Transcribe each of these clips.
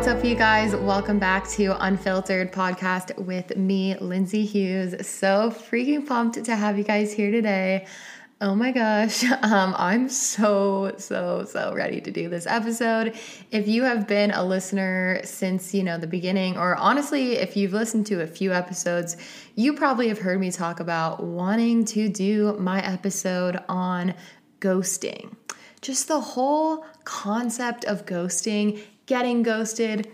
What's up, you guys? Welcome back to Unfiltered Podcast with me, Lindsay Hughes. So freaking pumped to have you guys here today. Oh my gosh, um, I'm so, so, so ready to do this episode. If you have been a listener since, you know, the beginning, or honestly, if you've listened to a few episodes, you probably have heard me talk about wanting to do my episode on ghosting. Just the whole concept of ghosting, getting ghosted,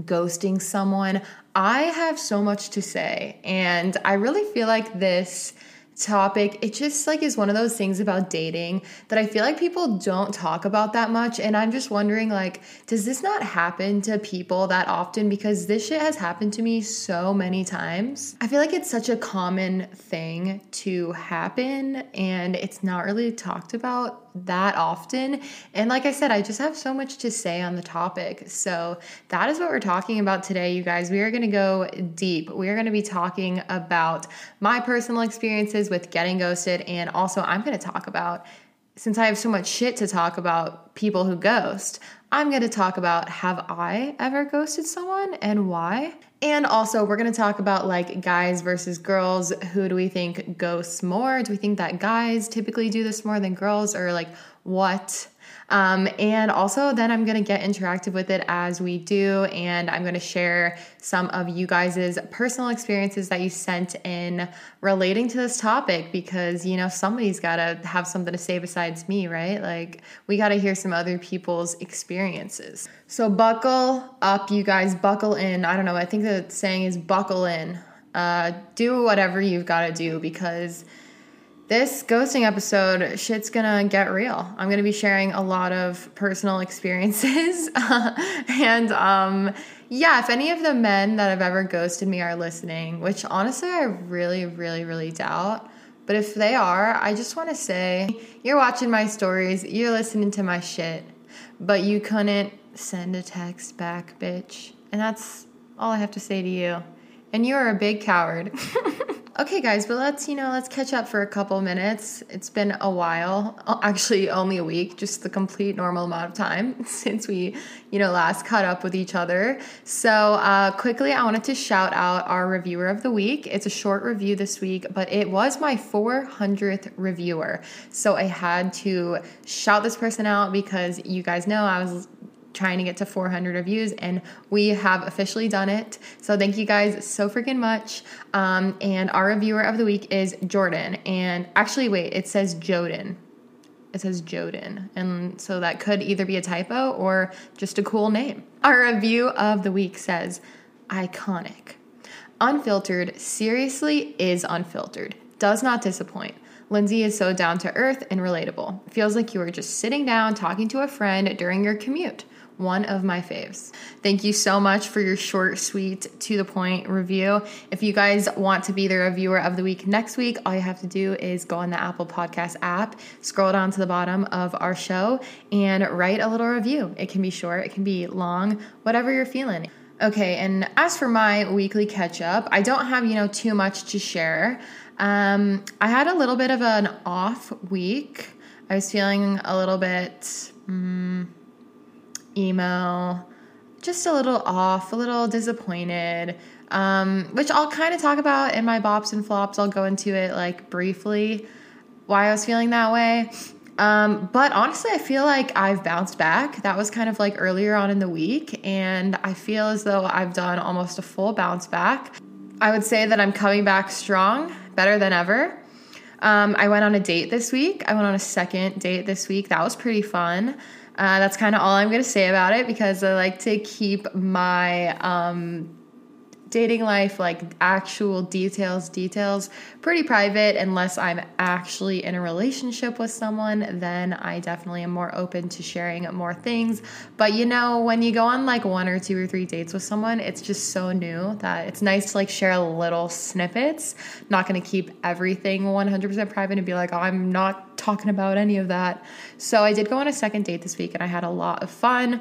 ghosting someone. I have so much to say, and I really feel like this topic it just like is one of those things about dating that i feel like people don't talk about that much and i'm just wondering like does this not happen to people that often because this shit has happened to me so many times i feel like it's such a common thing to happen and it's not really talked about that often. And like I said, I just have so much to say on the topic. So that is what we're talking about today, you guys. We are going to go deep. We are going to be talking about my personal experiences with getting ghosted. And also, I'm going to talk about, since I have so much shit to talk about people who ghost, I'm going to talk about have I ever ghosted someone and why? And also, we're going to talk about like guys versus girls. Who do we think ghosts more? Do we think that guys typically do this more than girls, or like what? Um, and also, then I'm going to get interactive with it as we do. And I'm going to share some of you guys' personal experiences that you sent in relating to this topic because, you know, somebody's got to have something to say besides me, right? Like, we got to hear some other people's experiences. So, buckle up, you guys, buckle in. I don't know, I think the saying is buckle in. Uh, do whatever you've got to do because this ghosting episode, shit's gonna get real. I'm gonna be sharing a lot of personal experiences. and um, yeah, if any of the men that have ever ghosted me are listening, which honestly I really, really, really doubt, but if they are, I just wanna say you're watching my stories, you're listening to my shit, but you couldn't send a text back, bitch. And that's all I have to say to you. And you are a big coward. Okay, guys, but let's, you know, let's catch up for a couple minutes. It's been a while, actually, only a week, just the complete normal amount of time since we, you know, last caught up with each other. So, uh, quickly, I wanted to shout out our reviewer of the week. It's a short review this week, but it was my 400th reviewer. So, I had to shout this person out because you guys know I was trying to get to 400 reviews and we have officially done it. So thank you guys so freaking much. Um, and our reviewer of the week is jordan. And actually wait it says joden it says joden and so that could either be a typo or just a cool name. Our review of the week says iconic. Unfiltered seriously is unfiltered. Does not disappoint. Lindsay is so down to earth and relatable. Feels like you are just sitting down talking to a friend during your commute one of my faves. Thank you so much for your short, sweet, to the point review. If you guys want to be the reviewer of the week next week, all you have to do is go on the Apple Podcast app, scroll down to the bottom of our show, and write a little review. It can be short, it can be long, whatever you're feeling. Okay, and as for my weekly catch up, I don't have, you know, too much to share. Um, I had a little bit of an off week. I was feeling a little bit. Um, emo, just a little off, a little disappointed, um, which I'll kind of talk about in my bops and flops. I'll go into it like briefly why I was feeling that way. Um, but honestly, I feel like I've bounced back. That was kind of like earlier on in the week, and I feel as though I've done almost a full bounce back. I would say that I'm coming back strong, better than ever. Um, I went on a date this week. I went on a second date this week. That was pretty fun. Uh, that's kind of all I'm going to say about it because I like to keep my um, dating life, like actual details, details, pretty private unless I'm actually in a relationship with someone. Then I definitely am more open to sharing more things. But you know, when you go on like one or two or three dates with someone, it's just so new that it's nice to like share little snippets. Not going to keep everything 100% private and be like, oh, I'm not talking about any of that. So I did go on a second date this week and I had a lot of fun.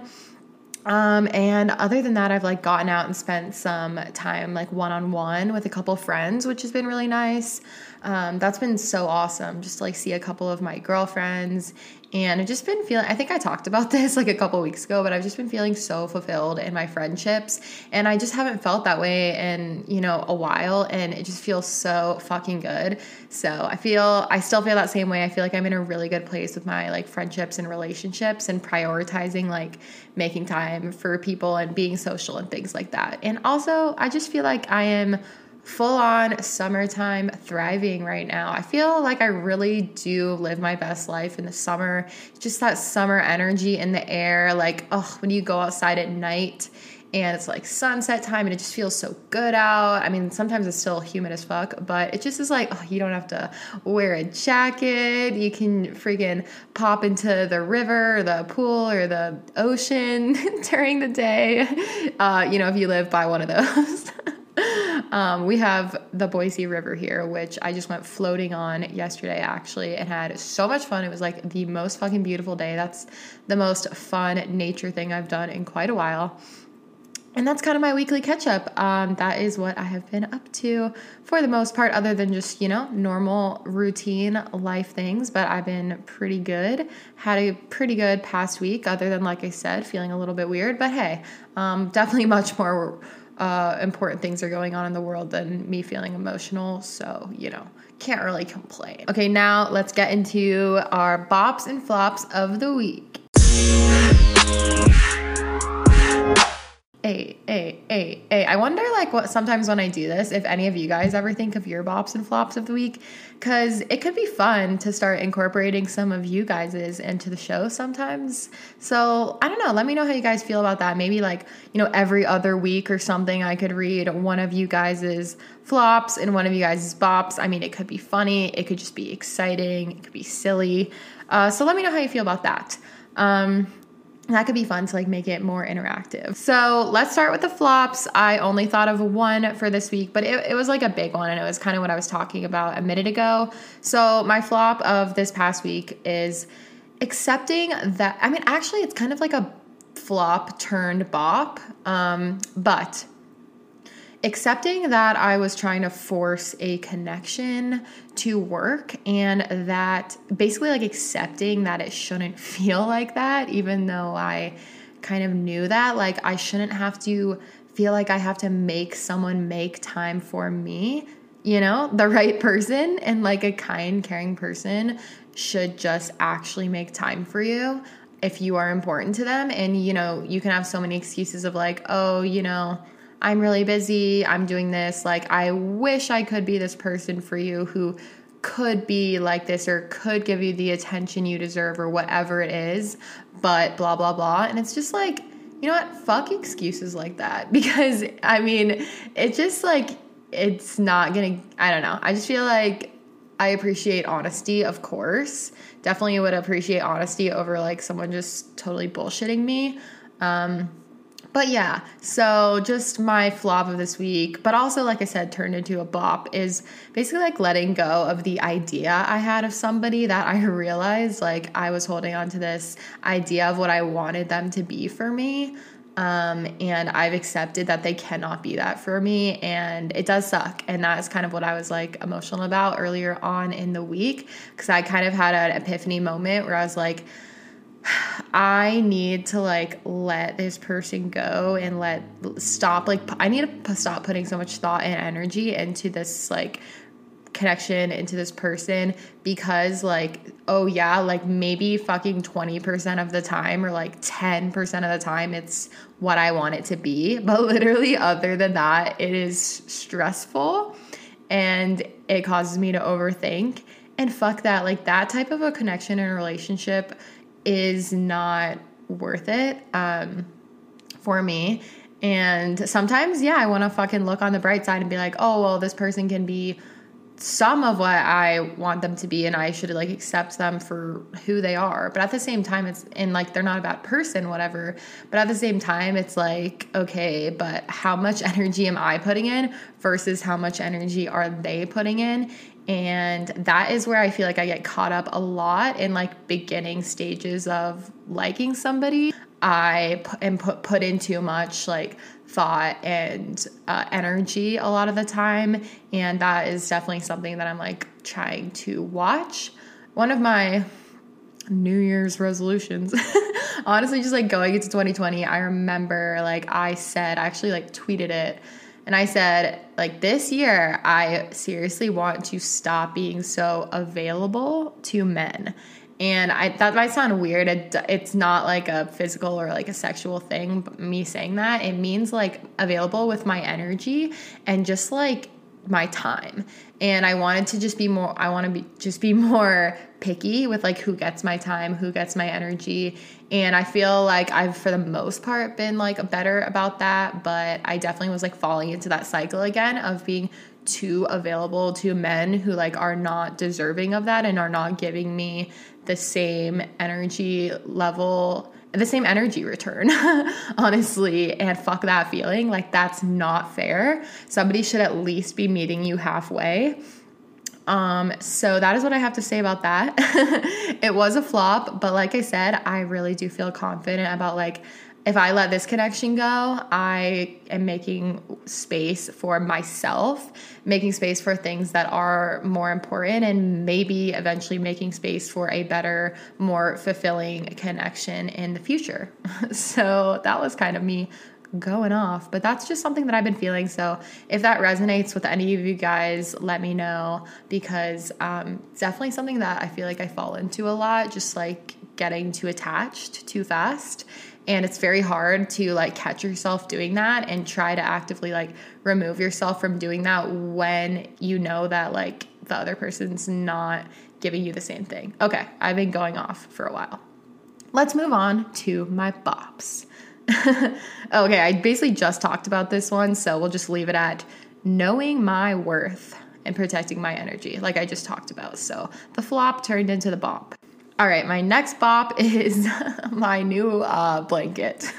Um, and other than that, I've like gotten out and spent some time like one on one with a couple friends, which has been really nice. Um, that's been so awesome just to like see a couple of my girlfriends And I've just been feeling, I think I talked about this like a couple weeks ago, but I've just been feeling so fulfilled in my friendships. And I just haven't felt that way in, you know, a while. And it just feels so fucking good. So I feel, I still feel that same way. I feel like I'm in a really good place with my like friendships and relationships and prioritizing like making time for people and being social and things like that. And also, I just feel like I am full on summertime thriving right now. I feel like I really do live my best life in the summer. Just that summer energy in the air. Like, oh, when you go outside at night and it's like sunset time and it just feels so good out. I mean, sometimes it's still humid as fuck, but it just is like, oh, you don't have to wear a jacket. You can freaking pop into the river or the pool or the ocean during the day, uh, you know, if you live by one of those. um, we have the Boise River here, which I just went floating on yesterday actually and had so much fun. It was like the most fucking beautiful day. That's the most fun nature thing I've done in quite a while. And that's kind of my weekly catch up. Um, that is what I have been up to for the most part, other than just, you know, normal routine life things. But I've been pretty good. Had a pretty good past week, other than, like I said, feeling a little bit weird. But hey, um, definitely much more uh, important things are going on in the world than me feeling emotional. So, you know, can't really complain. Okay, now let's get into our bops and flops of the week. Hey, hey, hey, hey. I wonder, like, what sometimes when I do this, if any of you guys ever think of your bops and flops of the week, because it could be fun to start incorporating some of you guys's into the show sometimes. So I don't know. Let me know how you guys feel about that. Maybe, like, you know, every other week or something, I could read one of you guys's flops and one of you guys's bops. I mean, it could be funny, it could just be exciting, it could be silly. Uh, so let me know how you feel about that. Um, that could be fun to like make it more interactive. So let's start with the flops. I only thought of one for this week, but it, it was like a big one and it was kind of what I was talking about a minute ago. So my flop of this past week is accepting that. I mean, actually, it's kind of like a flop turned bop, um, but accepting that I was trying to force a connection to work and that basically like accepting that it shouldn't feel like that, even though I kind of knew that. Like, I shouldn't have to feel like I have to make someone make time for me. You know, the right person and like a kind, caring person should just actually make time for you if you are important to them. And, you know, you can have so many excuses of like, oh, you know, I'm really busy, I'm doing this. Like, I wish I could be this person for you who could be like this or could give you the attention you deserve or whatever it is, but blah, blah, blah. And it's just like, you know what? Fuck excuses like that. Because, I mean, it just like, it's not gonna, I don't know. I just feel like I appreciate honesty, of course. Definitely would appreciate honesty over like someone just totally bullshitting me. Um, but yeah, so just my flop of this week, but also, like I said, turned into a bop is basically like letting go of the idea I had of somebody that I realized like I was holding on to this idea of what I wanted them to be for me. Um, and I've accepted that they cannot be that for me, and it does suck. And that is kind of what I was like emotional about earlier on in the week because I kind of had an epiphany moment where I was like, I need to like let this person go and let stop like I need to stop putting so much thought and energy into this like connection into this person because like oh yeah like maybe fucking 20% of the time or like 10% of the time it's what I want it to be. But literally other than that it is stressful and it causes me to overthink. And fuck that like that type of a connection and relationship is not worth it um, for me. And sometimes, yeah, I want to fucking look on the bright side and be like, oh, well, this person can be some of what I want them to be, and I should like accept them for who they are. But at the same time, it's and like they're not a bad person, whatever. But at the same time, it's like, okay, but how much energy am I putting in versus how much energy are they putting in? And that is where I feel like I get caught up a lot in like beginning stages of liking somebody. I am put, put in too much like thought and uh, energy a lot of the time. And that is definitely something that I'm like trying to watch. One of my New Year's resolutions. Honestly, just like going into 2020, I remember like I said, I actually like tweeted it and I said, like, this year, I seriously want to stop being so available to men. And I that might sound weird. It, it's not like a physical or like a sexual thing. me saying that it means like available with my energy and just like my time and i wanted to just be more i want to be just be more picky with like who gets my time who gets my energy and i feel like i've for the most part been like better about that but i definitely was like falling into that cycle again of being too available to men who like are not deserving of that and are not giving me the same energy level the same energy return, honestly, and fuck that feeling. Like, that's not fair. Somebody should at least be meeting you halfway. Um, so that is what I have to say about that. it was a flop, but like I said, I really do feel confident about like if I let this connection go, I am making space for myself, making space for things that are more important, and maybe eventually making space for a better, more fulfilling connection in the future. so that was kind of me going off, but that's just something that I've been feeling. So if that resonates with any of you guys, let me know because um, definitely something that I feel like I fall into a lot, just like getting too attached too fast and it's very hard to like catch yourself doing that and try to actively like remove yourself from doing that when you know that like the other person's not giving you the same thing. Okay, I've been going off for a while. Let's move on to my bops. okay, I basically just talked about this one, so we'll just leave it at knowing my worth and protecting my energy, like I just talked about. So the flop turned into the bop. All right, my next bop is my new uh, blanket.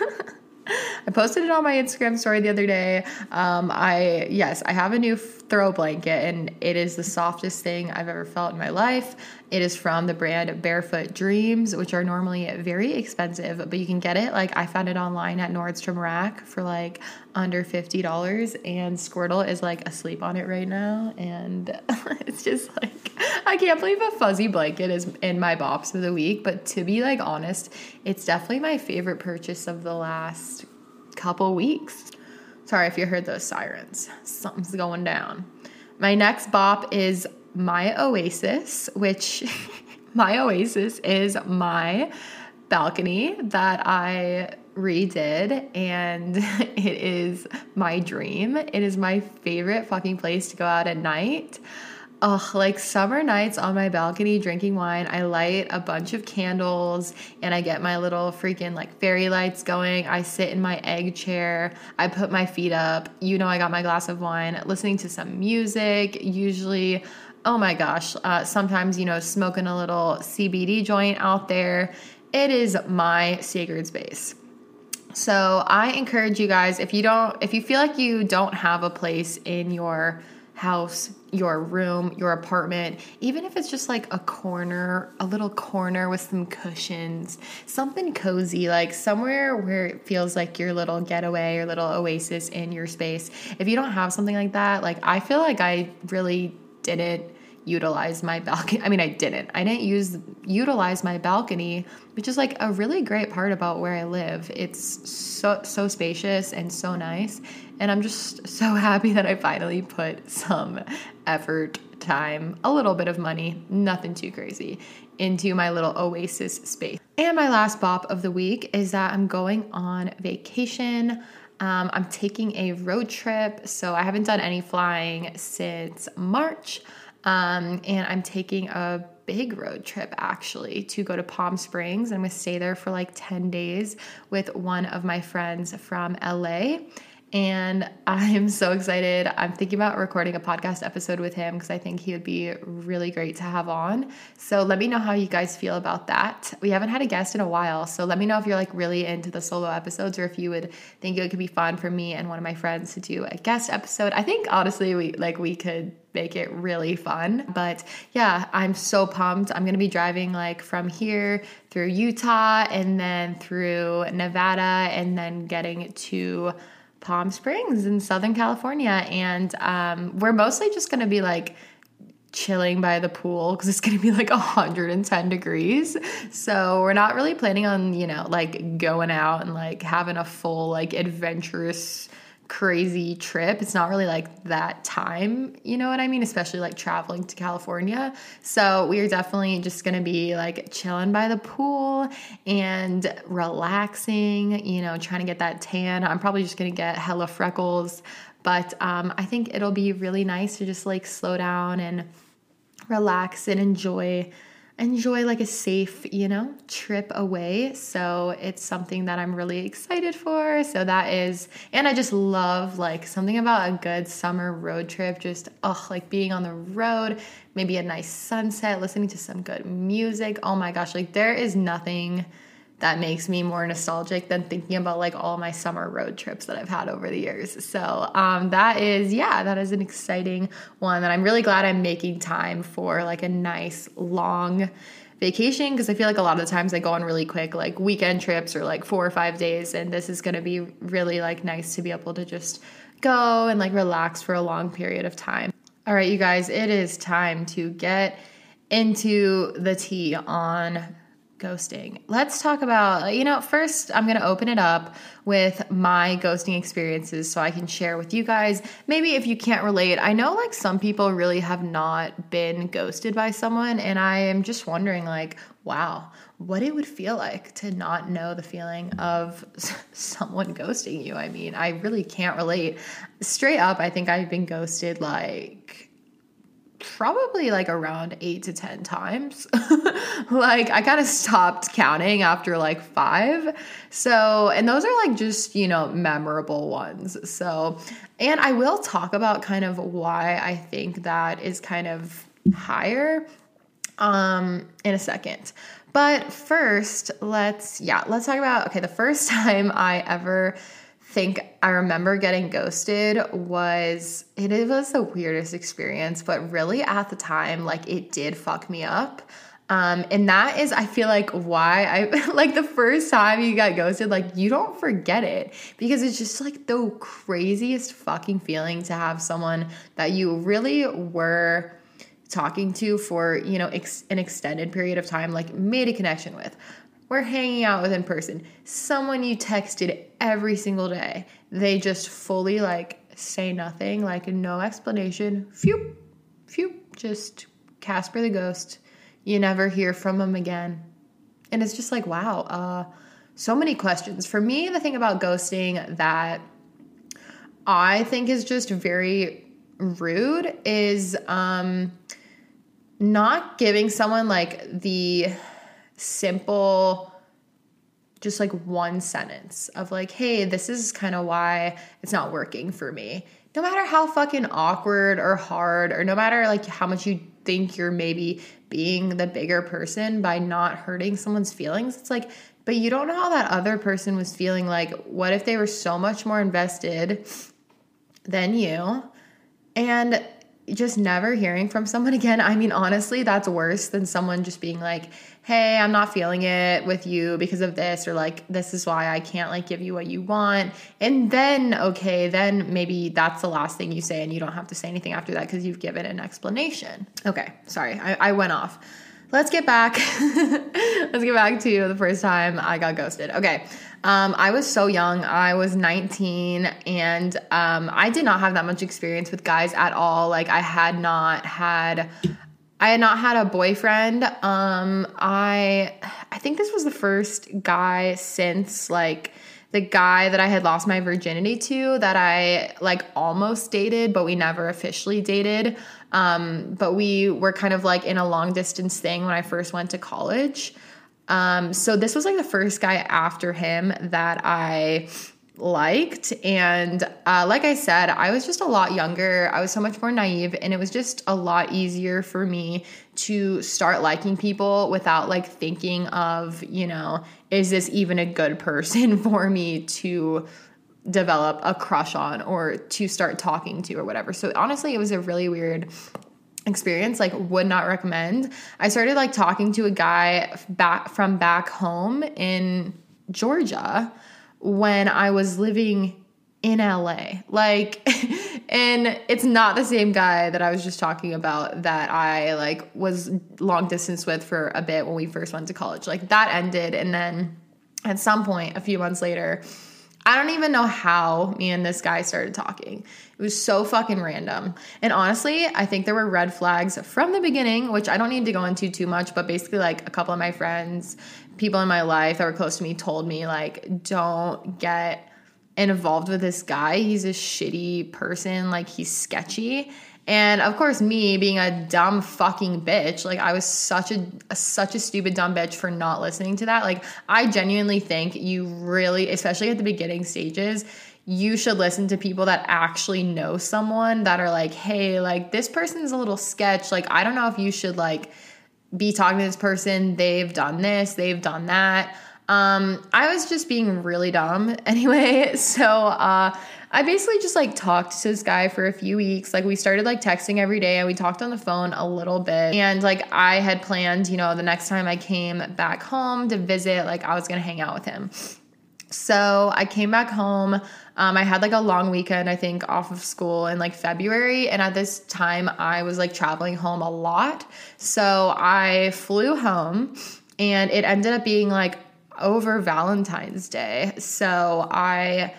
I posted it on my Instagram story the other day. Um, I yes, I have a new throw blanket, and it is the softest thing I've ever felt in my life. It is from the brand Barefoot Dreams, which are normally very expensive, but you can get it. Like I found it online at Nordstrom Rack for like under fifty dollars, and Squirtle is like asleep on it right now, and it's just like I can't believe a fuzzy blanket is in my bops of the week. But to be like honest, it's definitely my favorite purchase of the last couple weeks. Sorry if you heard those sirens. Something's going down. My next bop is My Oasis, which My Oasis is my balcony that I redid and it is my dream. It is my favorite fucking place to go out at night. Oh, like summer nights on my balcony drinking wine. I light a bunch of candles and I get my little freaking like fairy lights going. I sit in my egg chair. I put my feet up. You know, I got my glass of wine, listening to some music, usually. Oh my gosh, uh, sometimes, you know, smoking a little CBD joint out there. It is my sacred space. So I encourage you guys if you don't, if you feel like you don't have a place in your house, your room, your apartment, even if it's just like a corner, a little corner with some cushions, something cozy, like somewhere where it feels like your little getaway, or little oasis in your space. If you don't have something like that, like I feel like I really didn't utilize my balcony. I mean, I didn't. I didn't use utilize my balcony, which is like a really great part about where I live. It's so so spacious and so nice. And I'm just so happy that I finally put some effort, time, a little bit of money, nothing too crazy, into my little oasis space. And my last bop of the week is that I'm going on vacation. Um, I'm taking a road trip, so I haven't done any flying since March. Um, and I'm taking a big road trip actually to go to Palm Springs. I'm gonna stay there for like 10 days with one of my friends from LA and I'm so excited. I'm thinking about recording a podcast episode with him because I think he would be really great to have on. So let me know how you guys feel about that. We haven't had a guest in a while, so let me know if you're like really into the solo episodes or if you would think it could be fun for me and one of my friends to do a guest episode. I think honestly we like we could make it really fun. But yeah, I'm so pumped. I'm going to be driving like from here through Utah and then through Nevada and then getting to Palm Springs in Southern California. And um, we're mostly just to be like chilling by the pool because it's going to be like 110 degrees. So we're not really planning on, you know, like going out and like having a full like adventurous crazy trip. It's not really like that time, you know what I mean? Especially like traveling to California. So we are definitely just gonna be like chilling by the pool and relaxing, you know, trying to get that tan. I'm probably just gonna get hella freckles, but um, I think it'll be really nice to just like slow down and relax and enjoy enjoy like a safe, you know, trip away. So it's something that I'm really excited for. So that is, and I just love like something about a good summer road trip, just oh, like being on the road, maybe a nice sunset, listening to some good music. Oh my gosh, like there is nothing that makes me more nostalgic than thinking about like all my summer road trips that I've had over the years. So um, that is, yeah, that is an exciting one that I'm really glad I'm making time for like a nice long vacation because I feel like a lot of the times I go on really quick like weekend trips or like four or five days and this is going to be really like nice to be able to just go and like relax for a long period of time. All right, you guys, it is time to get into the tea on ghosting. Let's talk about, you know, first I'm going to open it up with my ghosting experiences so I can share with you guys. Maybe if you can't relate, I know like some people really have not been ghosted by someone, and I am just wondering, like, wow, what it would feel like to not know the feeling of someone ghosting you. I mean, I really can't relate. Straight up, I think I've been ghosted like probably like around eight to 10 times. like I kind of stopped counting after like five. So, and those are like just, you know, memorable ones. So, and I will talk about kind of why I think that is kind of higher um in a second. But first, let's yeah, let's talk about okay, the first time I ever think I remember getting ghosted was it was the weirdest experience, but really at the time, like it did fuck me up. Um, and that is, I feel like, why I like the first time you got ghosted, like you don't forget it because it's just like the craziest fucking feeling to have someone that you really were talking to for, you know, ex- an extended period of time, like made a connection with we're hanging out with in person. Someone you texted every single day, they just fully like say nothing, like no explanation. Phew, phew, just Casper the ghost. You never hear from them again. And it's just like, wow, uh, so many questions. For me, the thing about ghosting that I think is just very rude is um, not giving someone like the simple just like one sentence of like, hey, this is kind of why it's not working for me. No matter how fucking awkward or hard, or no matter like how much you think you're maybe being the bigger person by not hurting someone's feelings, it's like, but you don't know how that other person was feeling. Like, what if they were so much more invested than you? And just never hearing from someone again. I mean, honestly, that's worse than someone just being like, hey, I'm not feeling it with you because of this, or like, this is why I can't like give you what you want. And then, okay, then maybe that's the last thing you say, and you don't have to say anything after that because you've given an explanation. Okay, sorry, I, I went off. Let's get back. Let's get back to the first time I got ghosted. Okay. Um, I was so young. I was 19 and um, I did not have that much experience with guys at all. Like I had not had I had not had a boyfriend. Um, I I think this was the first guy since like the guy that I had lost my virginity to that I like almost dated, but we never officially dated. Um, but we were kind of like in a long distance thing when I first went to college. Um, so this was like the first guy after him that I liked. And uh, like I said, I was just a lot younger. I was so much more naive, and it was just a lot easier for me to start liking people without like thinking of, you know, is this even a good person for me to develop a crush on or to start talking to or whatever. So honestly, it was a really weird experience like would not recommend i started like talking to a guy back from back home in georgia when I was living in LA. Like and it's not the same guy that I was just talking about that I like was long distance with for a bit when we first went to college. Like that ended and then at some point a few months later, I don't even know how me and this guy started talking. It was so fucking random. And honestly, I think there were red flags from the beginning, which I don't need to go into too much, but basically, like a couple of my friends, people in my life that were close to me told me, like, don't get involved with this guy. He's a shitty person, like, he's sketchy. And of course, me being a dumb fucking bitch, like I was such a, a, such a stupid dumb bitch for not listening to that. Like I genuinely think you really, especially at the beginning stages, you should listen to people that actually know someone that are like, "Hey, like this person's a little sketch. Like I don't know if you should like be talking to this person. They've done this, they've done that." Um, I was just being really dumb anyway. So uh, I basically just like talked to this guy for a few weeks. Like we started like texting every day and we talked on the phone a little bit. And like I had planned, you know, the next time I came back home to visit, like I was gonna hang out with him. So I came back home. Um, I had like a long weekend, I think, off of school in like February. And at this time, I was like traveling home a lot. So I flew home and it ended up being like over Valentine's Day. So I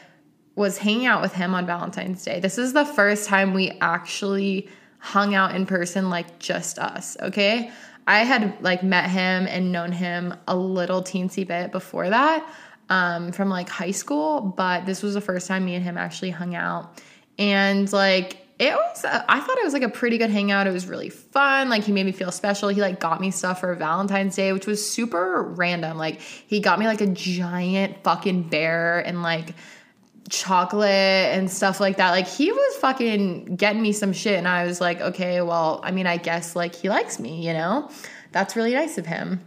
was hanging out with him on Valentine's Day. This is the first time we actually hung out in person, like just us, okay? I had like met him and known him a little teensy bit before that um, from like high school, but this was the first time me and him actually hung out. And like, it was, I thought it was like a pretty good hangout. It was really fun. Like, he made me feel special. He like got me stuff for Valentine's Day, which was super random. Like, he got me like a giant fucking bear and like, chocolate and stuff like that. Like he was fucking getting me some shit and I was like, okay, well, I mean, I guess like he likes me, you know? That's really nice of him.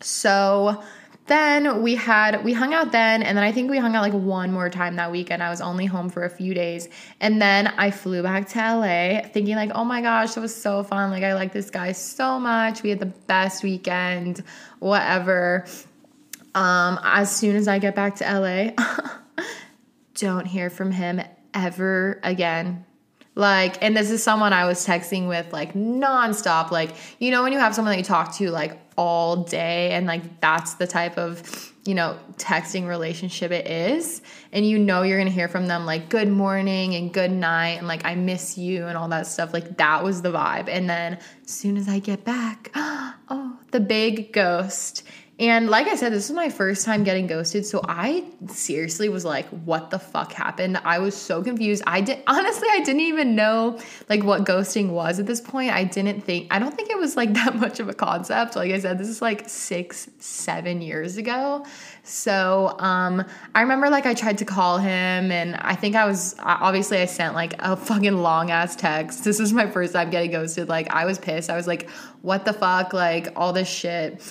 So then we had we hung out then and then I think we hung out like one more time that weekend. I was only home for a few days. And then I flew back to LA thinking like, "Oh my gosh, it was so fun. Like I like this guy so much. We had the best weekend, whatever." Um as soon as I get back to LA, don't hear from him ever again. Like, and this is someone I was texting with like nonstop. Like, you know, when you have someone that you talk to like all day, and like that's the type of, you know, texting relationship it is. And you know, you're gonna hear from them like good morning and good night, and like I miss you and all that stuff. Like, that was the vibe. And then as soon as I get back, oh, the big ghost. And like I said, this was my first time getting ghosted. So I seriously was like, what the fuck happened? I was so confused. I did honestly, I didn't even know like what ghosting was at this point. I didn't think, I don't think it was like that much of a concept. Like I said, this is like six, seven years ago. So um, I remember like I tried to call him and I think I was obviously I sent like a fucking long ass text. This was my first time getting ghosted. Like I was pissed. I was like, what the fuck? Like all this shit.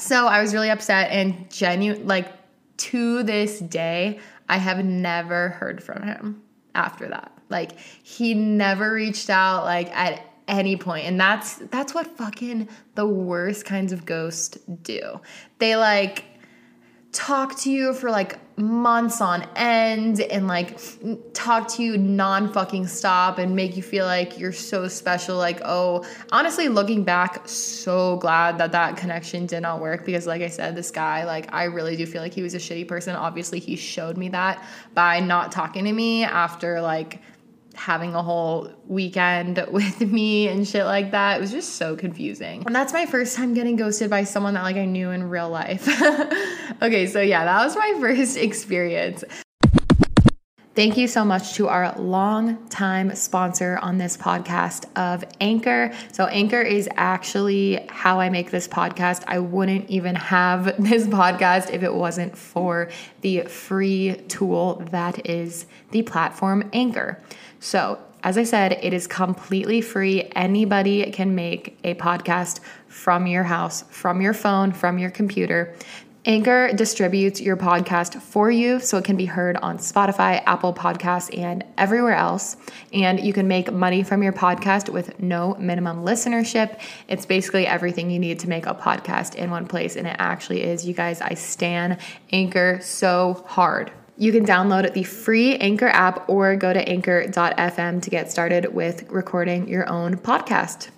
So I was really upset and genuine like to this day, I have never heard from him after that. Like he never reached out like at any point and that's that's what fucking the worst kinds of ghosts do. They like talk to you for like months on end and like talk to you non fucking stop and make you feel like you're so special. Like, oh, honestly, looking back, so glad that that connection did not work because, like I said, this guy, like, I really do feel like he was a shitty person. Obviously, he showed me that by not talking to me after like having a whole weekend with me and shit like that. It was just so confusing. And that's my first time getting ghosted by someone that like I knew in real life. okay, so yeah, that was my first experience. Thank you so much to our long-time sponsor on this podcast of Anchor. So, Anchor is actually how I make this podcast. I wouldn't even have this podcast if it wasn't for the free tool that is the platform Anchor. So, as I said, it is completely free. Anybody can make a podcast from your house, from your phone, from your computer. Anchor distributes your podcast for you so it can be heard on Spotify, Apple Podcasts, and everywhere else. And you can make money from your podcast with no minimum listenership. It's basically everything you need to make a podcast in one place. And it actually is. You guys, I stan Anchor so hard You can download the free Anchor app or go to anchor.fm to get started with recording your own podcast.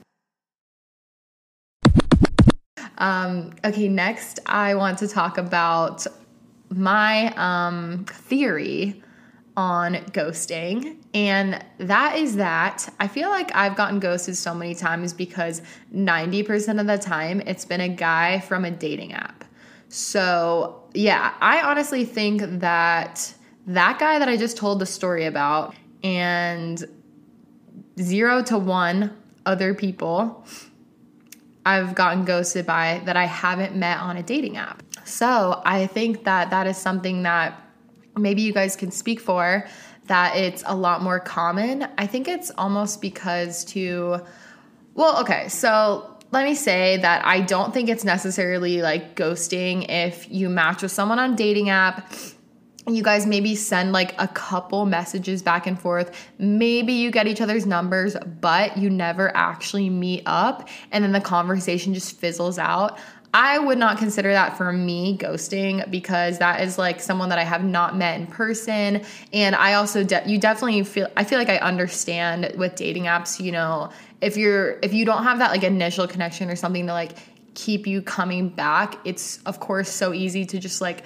Um, okay, next, I want to talk about my um, theory on ghosting. And that is that I feel like I've gotten ghosted so many times because 90% of the time it's been a guy from a dating app. So, yeah, I honestly think that that guy that I just told the story about and zero to one other people I've gotten ghosted by that I haven't met on a dating app. So I think that that is something that maybe you guys can speak for that it's a lot more common. I think it's almost because to, well, okay, so let me say that I don't think it's necessarily like ghosting if you match with someone on dating app you guys maybe send like a couple messages back and forth. Maybe you get each other's numbers, but you never actually meet up and then the conversation just fizzles out. I would not consider that for me ghosting because that is like someone that I have not met in person and I also de- you definitely feel I feel like I understand with dating apps, you know, if you're if you don't have that like initial connection or something to like keep you coming back, it's of course so easy to just like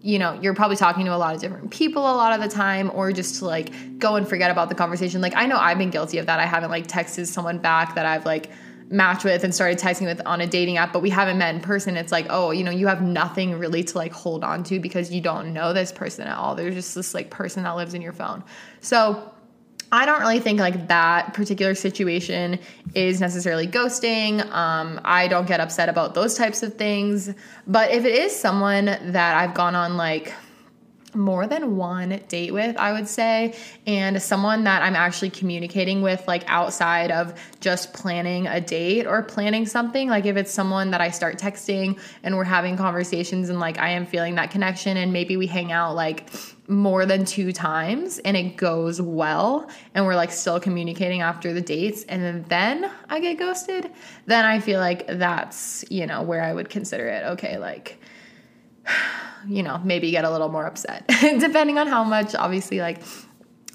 you know, you're probably talking to a lot of different people a lot of the time, or just to like go and forget about the conversation. Like, I know I've been guilty of that. I haven't like texted someone back that I've like matched with and started texting with on a dating app, but we haven't met in person. It's like, oh, you know, you have nothing really to like hold on to because you don't know this person at all. There's just this like person that lives in your phone. So, I don't really think like that particular situation is necessarily ghosting. Um, I don't get upset about those types of things. But if it is someone that I've gone on like more than one date with, I would say, and someone that I'm actually communicating with, like outside of just planning a date or planning something. Like if it's someone that I start texting and we're having conversations and like I am feeling that connection, and maybe we hang out like more than two times and it goes well and we're like still communicating after the dates and then, I get ghosted, then I feel like that's, you know, where I would consider it okay, like you know, maybe get a little more upset, depending on how much, obviously, like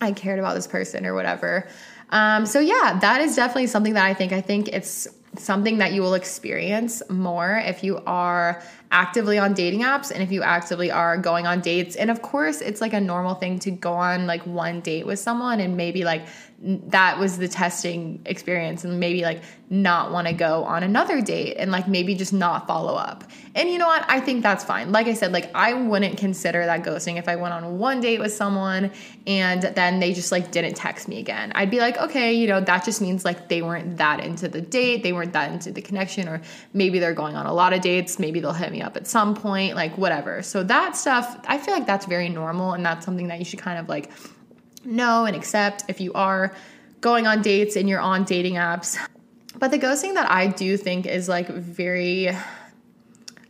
I cared about this person or whatever. Um, so yeah, that is definitely something that I think. I think it's something that you will experience more if you are actively on dating apps and if you actively are going on dates. And of course, it's like a normal thing to go on like one date with someone and maybe like that was the testing experience and maybe like not want to go on another date and like maybe just not follow up. And you know what? I think that's fine. Like I said, like I wouldn't consider that ghosting if I went on one date with someone and then they just like didn't text me again. I'd be like, okay, you know, that just means like they weren't that into the date, they weren't that into the connection, or maybe they're going on a lot of dates, maybe they'll hit me up at some point, like whatever. So that stuff, I feel like that's very normal and that's something that you should kind of like know and accept if you are going on dates and you're on dating apps. But the ghosting that I do think is like very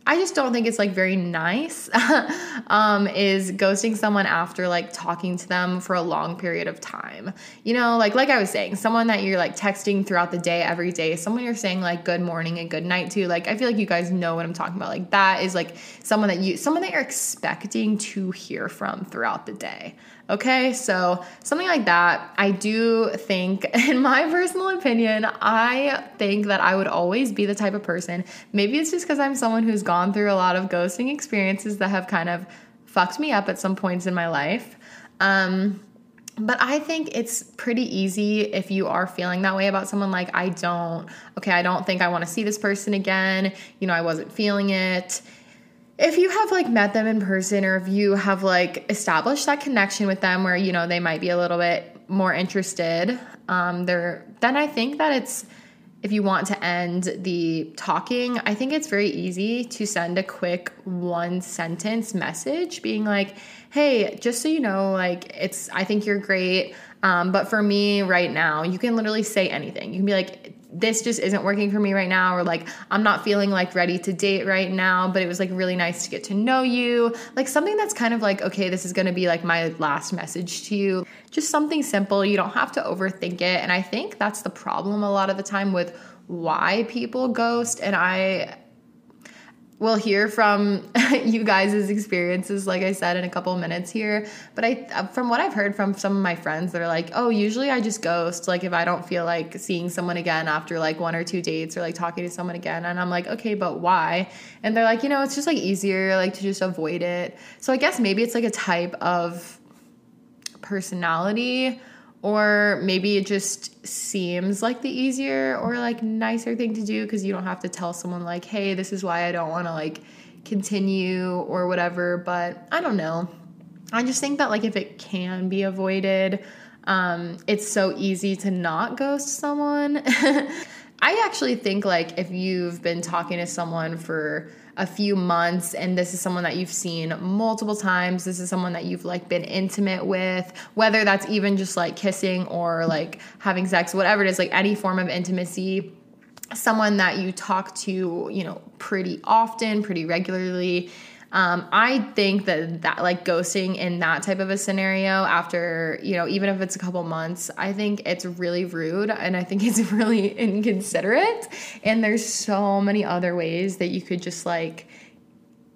I just don't think it's like very nice um, is ghosting someone after like talking to them for a long period of time. You know, like like I was saying, someone that you're like texting throughout the day every day, someone you're saying like good morning and good night to. Like I feel like you guys know what I'm talking about. Like that is like someone that you someone that you're expecting to hear from throughout the day. Okay, so something like that, I do think, in my personal opinion, I think that I would always be the type of person. Maybe it's just because I'm someone who's gone through a lot of ghosting experiences that have kind of fucked me up at some points in my life. Um, but I think it's pretty easy if you are feeling that way about someone like, I don't, okay, I don't think I want to see this person again. You know, I wasn't feeling it if you have like met them in person or if you have like established that connection with them where you know they might be a little bit more interested um there then i think that it's if you want to end the talking i think it's very easy to send a quick one sentence message being like hey just so you know like it's i think you're great um, but for me right now you can literally say anything. You can be like this just isn't working for me right now or like I'm not feeling like ready to date right now but it was like really nice to get to know you. Like something that's kind of like okay this is going to be like my last message to you. Just something simple. You don't have to overthink it. And I think that's the problem a lot of the time with why people ghost. And I we'll hear from you guys' experiences, like I said, in a couple minutes here. But I, from what I've heard from some of my friends, they're like, oh, usually I just ghost. Like if I don't feel like seeing someone again after like one or two dates or like talking to someone again. And I'm like, okay, but why? And they're like, you know, it's just like easier like to just avoid it. So I guess maybe it's like a type of personality or maybe it just seems like the easier or like nicer thing to do because you don't have to tell someone like hey this is why i don't want to like continue or whatever. But i don't know. I just think that like if it can be avoided um, it's so easy to not ghost someone. I actually think like if you've been talking to someone for a few months and this is someone that you've seen multiple times. This is someone that you've like been intimate with whether that's even just like kissing or like having sex whatever it is like any form of intimacy. Someone that you talk to you know pretty often pretty regularly um, I think that that like ghosting in that type of a scenario after you know even if it's a couple months, I think it's really rude and I think it's really inconsiderate. And there's so many other ways that you could just like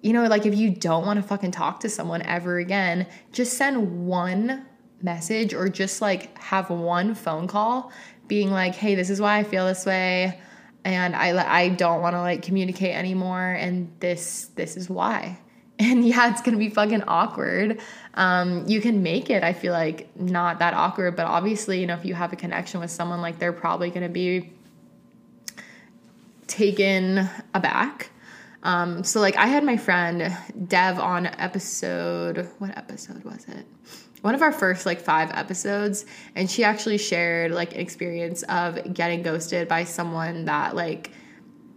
you know like if you don't want to fucking talk to someone ever again, just send one message or just like have one phone call being like, "Hey, this is why I feel this way." and I I don't want to like communicate anymore and this this is why and yeah, it's gonna be fucking awkward. Um, you can make it, I feel like, not that awkward, but obviously, you know, if you have a connection with someone, like they're probably gonna be taken aback. Um, so like I had my friend Dev on episode what episode was it? One of our first like five episodes, and she actually shared like an experience of getting ghosted by someone that like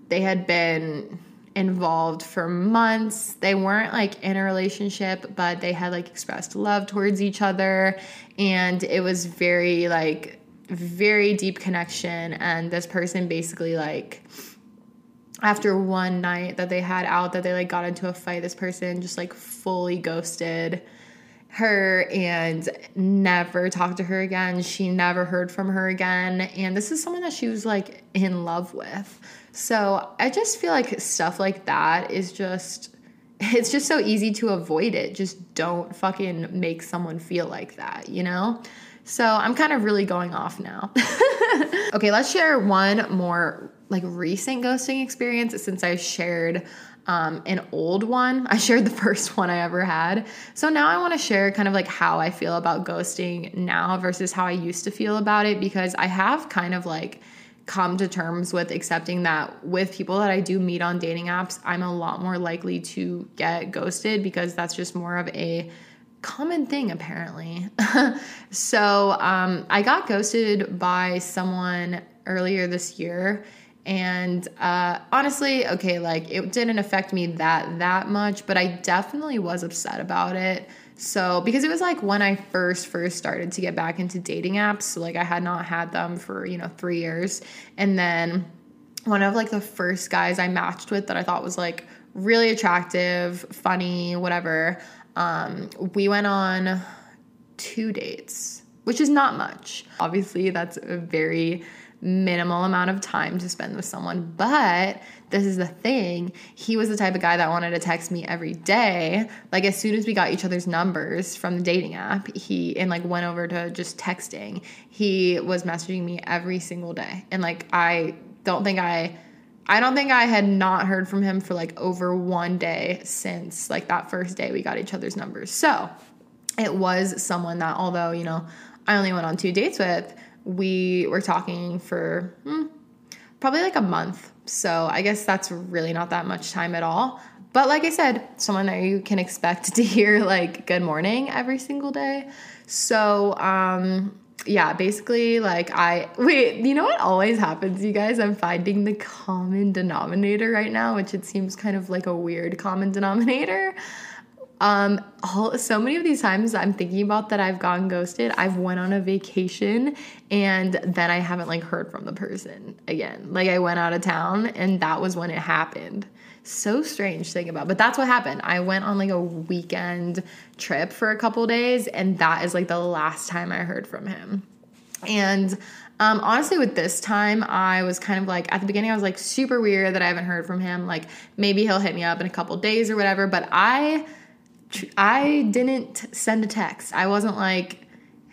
they had been involved for months. They weren't like in a relationship, but they had like expressed love towards each other. And it was very like, very deep connection. And this person basically like, after one night that they had out that they like got into a fight this person just like fully ghosted her and never talked to her again she never heard from her again and this is someone that she was like in love with so I just feel like stuff like that is just, it's just so easy to avoid it. Just don't fucking make someone feel like that, you know? So I'm kind of really going off now. okay, let's share one more like recent ghosting experience since I shared um, an old one. I shared the first one I ever had. So now I want to share kind of like how I feel about ghosting now versus how I used to feel about it because I have kind of like come to terms with accepting that with people that I do meet on dating apps, I'm a lot more likely to get ghosted because that's just more of a common thing apparently. so um, I got ghosted by someone earlier this year and uh, honestly okay like it didn't affect me that that much but i definitely was upset about it so, because it was like when I first first started to get back into dating apps, so like I had not had them for, you know, 3 years. And then one of like the first guys I matched with that I thought was like really attractive, funny, whatever. Um, we went on two dates, which is not much. Obviously, that's a very minimal amount of time to spend with someone. But this is the thing. He was the type of guy that wanted to text me every day. Like as soon as we got each other's numbers from the dating app, he and like went over to just texting. He was messaging me every single day. And like I don't think I I don't think I had not heard from him for like over one day since like that first day we got each other's numbers. So, it was someone that although, you know, I only went on two dates with, we were talking for hmm, probably like a month. So I guess that's really not that much time at all. But like I said, someone that you can expect to hear like good morning every single day. So um yeah, basically like I wait, you know what always happens, you guys? I'm finding the common denominator right now, which it seems kind of like a weird common denominator. Um, all, so many of these times I'm thinking about that I've gone ghosted. I've went on a vacation and then I haven't like heard from the person again. Like I went out of town and that was when it happened. So strange to think about, but that's what happened. I went on like a weekend trip for a couple days and that is like the last time I heard from him. And Um, honestly, with this time, I was kind of like at the beginning, I was like super weird that I haven't heard from him. Like maybe he'll hit me up in a couple days or whatever. But I, I didn't send a text. I wasn't like,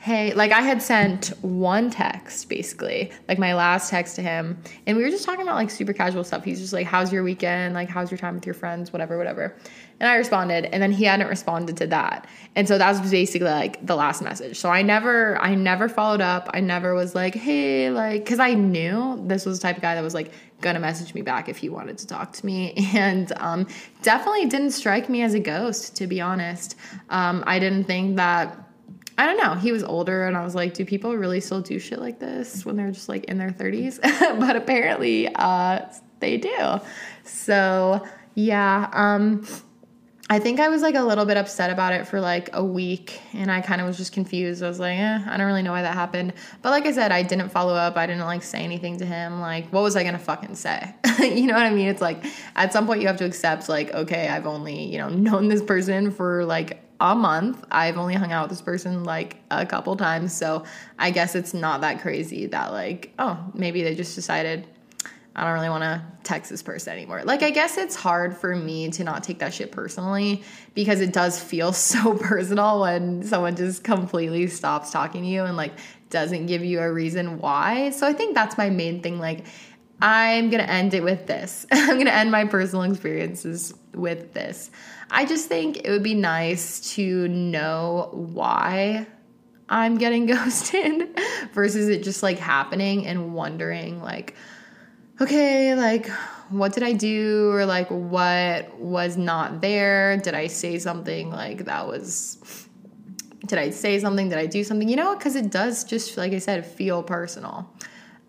hey, like I had sent one text basically, like my last text to him, and we were just talking about like super casual stuff. He's just like, how's your weekend? Like, how's your time with your friends? Whatever, whatever. And I responded, and then he hadn't responded to that. And so that was basically like the last message. So I never, I never followed up. I never was like, hey, like, cause I knew this was the type of guy that was like gonna message me back if he wanted to talk to me. And um, definitely didn't strike me as a ghost, to be honest. Um, I didn't think that. I don't know. He was older, and I was like, do people really still do shit like this when they're just like in their 30s? but apparently, uh, they do. So, yeah. Um, I think I was like a little bit upset about it for like a week and I kind of was just confused. I was like, eh, I don't really know why that happened. But like I said, I didn't follow up. I didn't like say anything to him. Like, what was I gonna fucking say? you know what I mean? It's like at some point you have to accept, like, okay, I've only, you know, known this person for like a month. I've only hung out with this person like a couple times. So I guess it's not that crazy that like, oh, maybe they just decided I don't really want to text this person anymore. Like, I guess it's hard for me to not take that shit personally because it does feel so personal when someone just completely stops talking to you and like doesn't give you a reason why. So I think that's my main thing. Like, I'm going to end it with this. I'm going to end my personal experiences with this. I just think it would be nice to know why I'm getting ghosted versus it just like happening and wondering, like, okay, like, what did I do? Or like, what was not there? Did I say something like that was, did I say something? Did I do something? You know, because it does just, like I said, feel personal.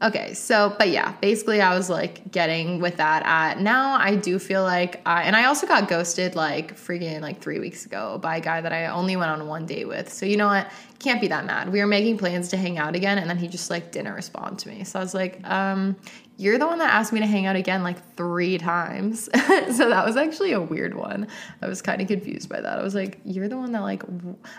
Okay, so, but yeah, basically, I was like getting with that at now. I do feel like, I, and I also got ghosted like freaking like three weeks ago by a guy that I only went on one date with. So, you know what? Can't be that mad. We were making plans to hang out again, and then he just like didn't respond to me. So I was like, um, you're the one that asked me to hang out again like three times. so that was actually a weird one. I was kind of confused by that. I was like, you're the one that like,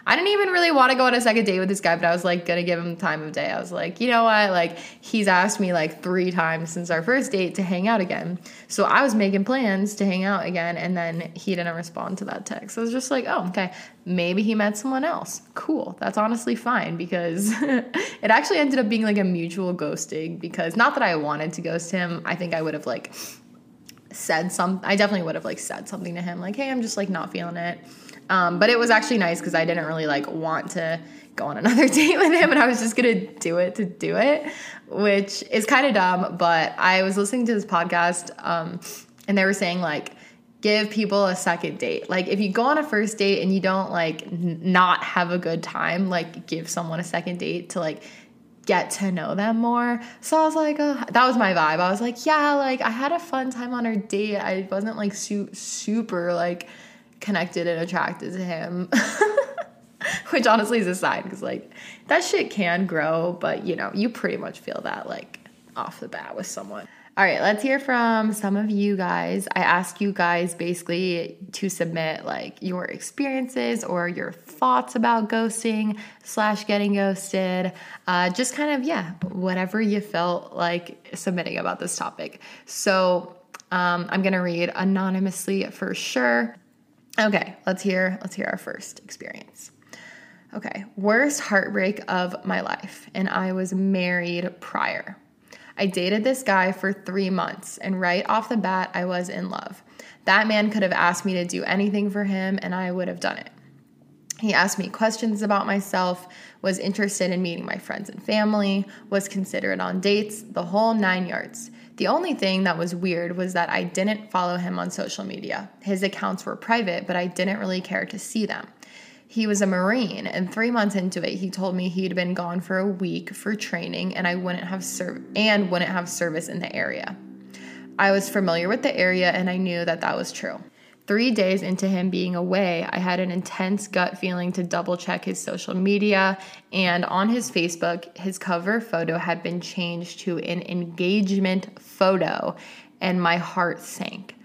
I didn't even really want to go on a second date with this guy, but I was like, gonna give him time of day. I was like, you know what? Like, he's asked me like three times since our first date to hang out again. So I was making plans to hang out again, and then he didn't respond to that text. I was just like, oh, okay, maybe he met someone else. Cool. That's honestly fine because it actually ended up being like a mutual ghosting because not that I wanted to ghost him. I think I would have like said some I definitely would have like said something to him like, "Hey, I'm just like not feeling it." Um, but it was actually nice cuz I didn't really like want to go on another date with him and I was just to do it to do it, which is kind of dumb, but I was listening to this podcast um, and they were saying like give people a second date. Like if you go on a first date and you don't like n- not have a good time, like give someone a second date to like get to know them more. So I was like, oh, that was my vibe. I was like, yeah, like I had a fun time on our date. I wasn't like su- super like connected and attracted to him. Which honestly is a sign because like that shit can grow, but you know, you pretty much feel that like off the bat with someone. All right, let's hear from some of you guys. I ask you guys basically to submit like your experiences or your thoughts about ghosting slash getting ghosted. Uh, just kind of, yeah, whatever you felt like submitting about this topic. So um, I'm gonna read anonymously for sure. Okay, let's hear let's hear our first experience. Okay, worst heartbreak of my life, and I was married prior. I dated this guy for three months, and right off the bat, I was in love. That man could have asked me to do anything for him, and I would have done it. He asked me questions about myself, was interested in meeting my friends and family, was considerate on dates, the whole nine yards. The only thing that was weird was that I didn't follow him on social media. His accounts were private, but I didn't really care to see them he was a Marine, and three months into it, he told me he'd been gone for a week for training, and I wouldn't have serv- and wouldn't have service in the area. I was familiar with the area, and I knew that that was true. Three days into him being away, I had an intense gut feeling to double check his social media, and on his Facebook, his cover photo had been changed to an engagement photo, and my heart sank.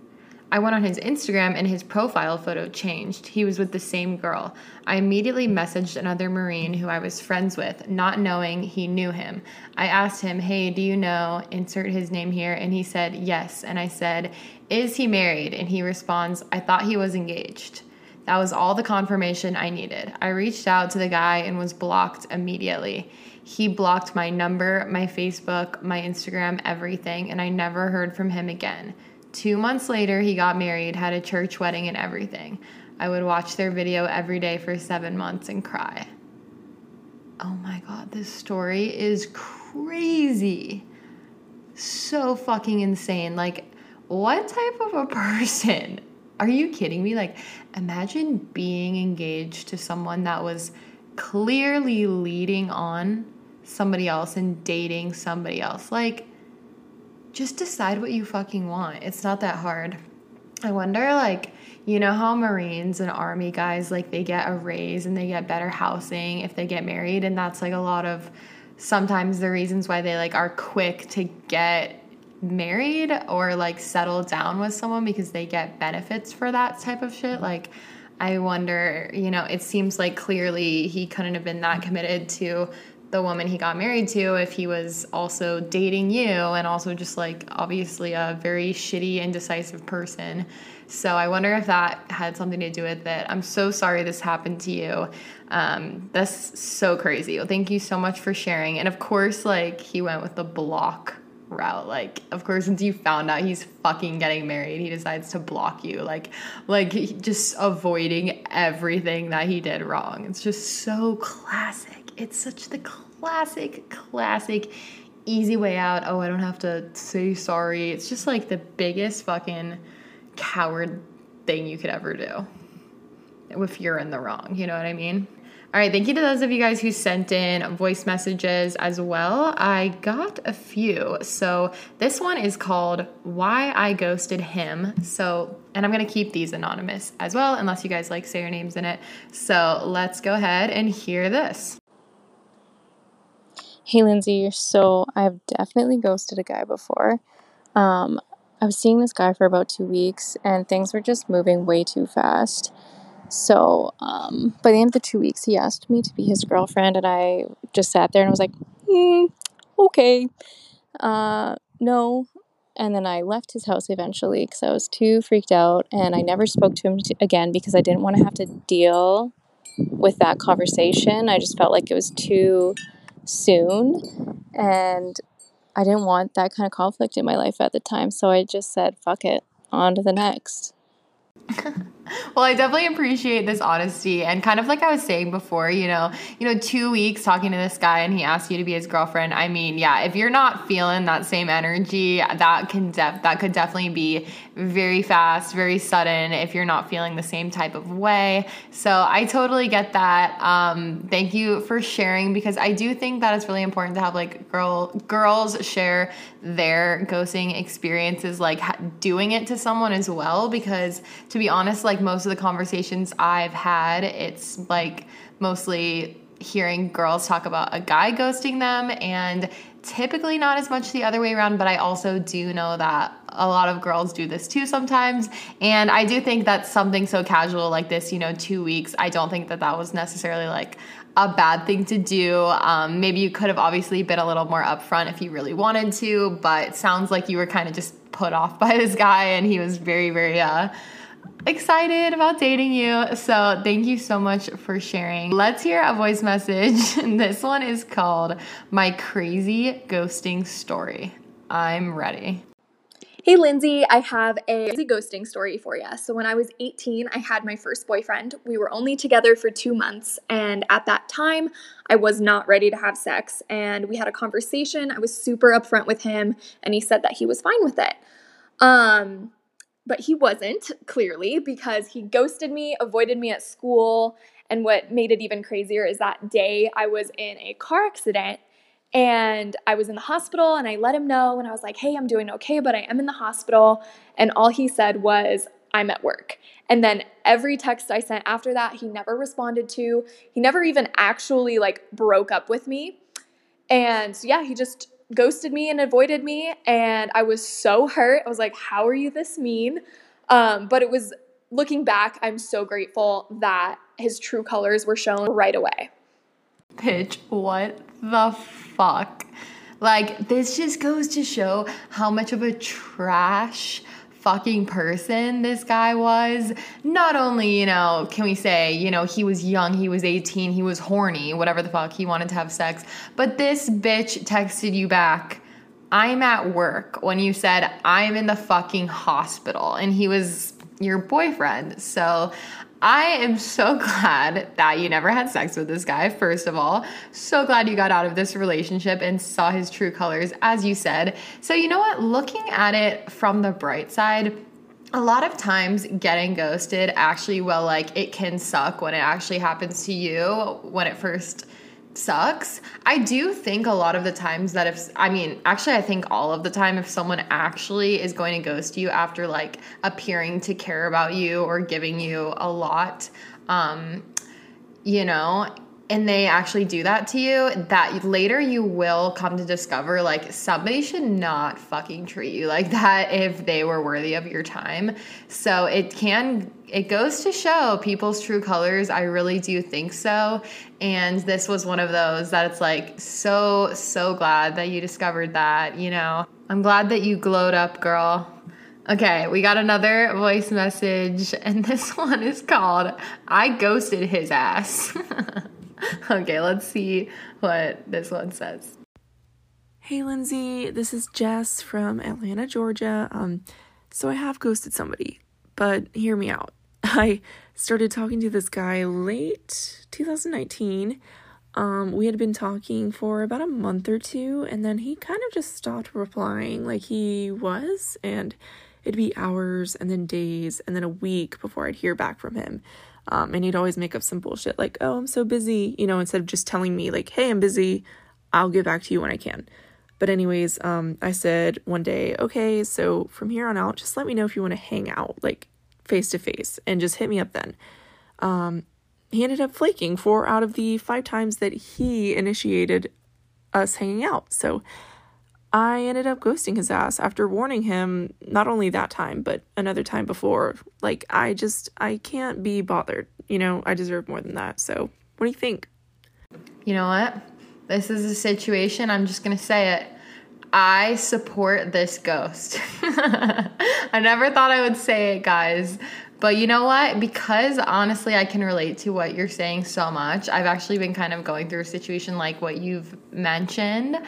I went on his Instagram and his profile photo changed. He was with the same girl. I immediately messaged another Marine who I was friends with, not knowing he knew him. I asked him, Hey, do you know? Insert his name here. And he said, Yes. And I said, Is he married? And he responds, I thought he was engaged. That was all the confirmation I needed. I reached out to the guy and was blocked immediately. He blocked my number, my Facebook, my Instagram, everything, and I never heard from him again. Two months later, he got married, had a church wedding, and everything. I would watch their video every day for seven months and cry. Oh my God, this story is crazy. So fucking insane. Like, what type of a person are you kidding me? Like, imagine being engaged to someone that was clearly leading on somebody else and dating somebody else. Like, just decide what you fucking want. It's not that hard. I wonder, like, you know how Marines and Army guys, like, they get a raise and they get better housing if they get married. And that's, like, a lot of sometimes the reasons why they, like, are quick to get married or like settle down with someone because they get benefits for that type of shit. Like, I wonder, you know, it seems like clearly he couldn't have been that committed to the woman he got married to if he was also dating you and also just like obviously a very shitty, indecisive person. So I wonder if that had something to do with it. I'm so sorry this happened to you. Um, that's so crazy. Well, thank you so much for sharing. And of course, like he went with the block route like of course since you found out he's fucking getting married he decides to block you like like just avoiding everything that he did wrong it's just so classic it's such the classic classic easy way out oh i don't have to say sorry it's just like the biggest fucking coward thing you could ever do if you're in the wrong you know what i mean all right, thank you to those of you guys who sent in voice messages as well. I got a few. So this one is called Why I Ghosted Him. So, and I'm going to keep these anonymous as well, unless you guys like say your names in it. So let's go ahead and hear this. Hey, Lindsay. So I've definitely ghosted a guy before. Um, I was seeing this guy for about two weeks, and things were just moving way too fast. So um, by the end of the two weeks, he asked me to be his girlfriend, and I just sat there and was like, mm, okay, uh, no. And then I left his house eventually because I was too freaked out, and I never spoke to him t- again because I didn't want to have to deal with that conversation. I just felt like it was too soon, and I didn't want that kind of conflict in my life at the time. So I just said, fuck it, on to the next. well, I definitely appreciate this honesty and kind of like I was saying before, you know, you know, two weeks talking to this guy and he asked you to be his girlfriend. I mean, yeah, if you're not feeling that same energy, that can def- that could definitely be very fast, very sudden if you're not feeling the same type of way. So I totally get that. Um, thank you for sharing because I do think that it's really important to have like girl girls share their ghosting experiences, like ha- doing it to someone as well. Because to be honest, like most of the conversations I've had, it's like mostly hearing girls talk about a guy ghosting them and typically not as much the other way around, but I also do know that a lot of girls do this too sometimes. And I do think that something so casual like this, you know, two weeks, I don't think that that was necessarily like a bad thing to do. Um, maybe you could have obviously been a little more upfront if you really wanted to, but sounds like you were kind of just put off by this guy and he was very, very, uh, excited about dating you. So, thank you so much for sharing. Let's hear a voice message. this one is called My Crazy Ghosting Story. I'm ready. Hey Lindsay, I have a crazy ghosting story for you. So, when I was 18, I had my first boyfriend. We were only together for two months, and at that time, I was not ready to have sex. And we had a conversation. I was super upfront with him, and he said that he was fine with it. Um, but he wasn't, clearly, because he ghosted me, avoided me at school. And what made it even crazier is that day I was in a car accident and I was in the hospital and I let him know and I was like, hey, I'm doing okay, but I am in the hospital. And all he said was, I'm at work. And then every text I sent after that, he never responded to. He never even actually like broke up with me. And yeah, he just ghosted me and avoided me. And I was so hurt. I was like, how are you this mean? Um, but it was looking back, I'm so grateful that his true colors were shown right away. Pitch, what the fuck? Like, this just goes to show how much of a trash fucking person this guy was. Not only, you know, can we say, you know, he was young, he was 18, he was horny, whatever the fuck, he wanted to have sex, but this bitch texted you back. I'm at work when you said I'm in the fucking hospital and he was your boyfriend. So I am so glad that you never had sex with this guy, first of all. So glad you got out of this relationship and saw his true colors, as you said. So, you know what? Looking at it from the bright side, a lot of times getting ghosted actually, well, like it can suck when it actually happens to you when it first sucks. I do think a lot of the times that if I mean, actually I think all of the time if someone actually is going to ghost you after like appearing to care about you or giving you a lot um you know, and they actually do that to you, that later you will come to discover like somebody should not fucking treat you like that if they were worthy of your time. So it can, it goes to show people's true colors. I really do think so. And this was one of those that it's like so, so glad that you discovered that, you know. I'm glad that you glowed up, girl. Okay, we got another voice message, and this one is called I Ghosted His Ass. okay, let's see what this one says. Hey Lindsay, this is Jess from Atlanta, Georgia. Um, so I have ghosted somebody, but hear me out. I started talking to this guy late 2019. Um, we had been talking for about a month or two, and then he kind of just stopped replying like he was, and it'd be hours and then days and then a week before I'd hear back from him. Um, and he'd always make up some bullshit like, oh, I'm so busy, you know, instead of just telling me, like, hey, I'm busy, I'll get back to you when I can. But, anyways, um, I said one day, okay, so from here on out, just let me know if you want to hang out, like face to face, and just hit me up then. Um, he ended up flaking four out of the five times that he initiated us hanging out. So, I ended up ghosting his ass after warning him not only that time, but another time before. Like, I just, I can't be bothered. You know, I deserve more than that. So, what do you think? You know what? This is a situation, I'm just gonna say it. I support this ghost. I never thought I would say it, guys. But you know what? Because honestly, I can relate to what you're saying so much. I've actually been kind of going through a situation like what you've mentioned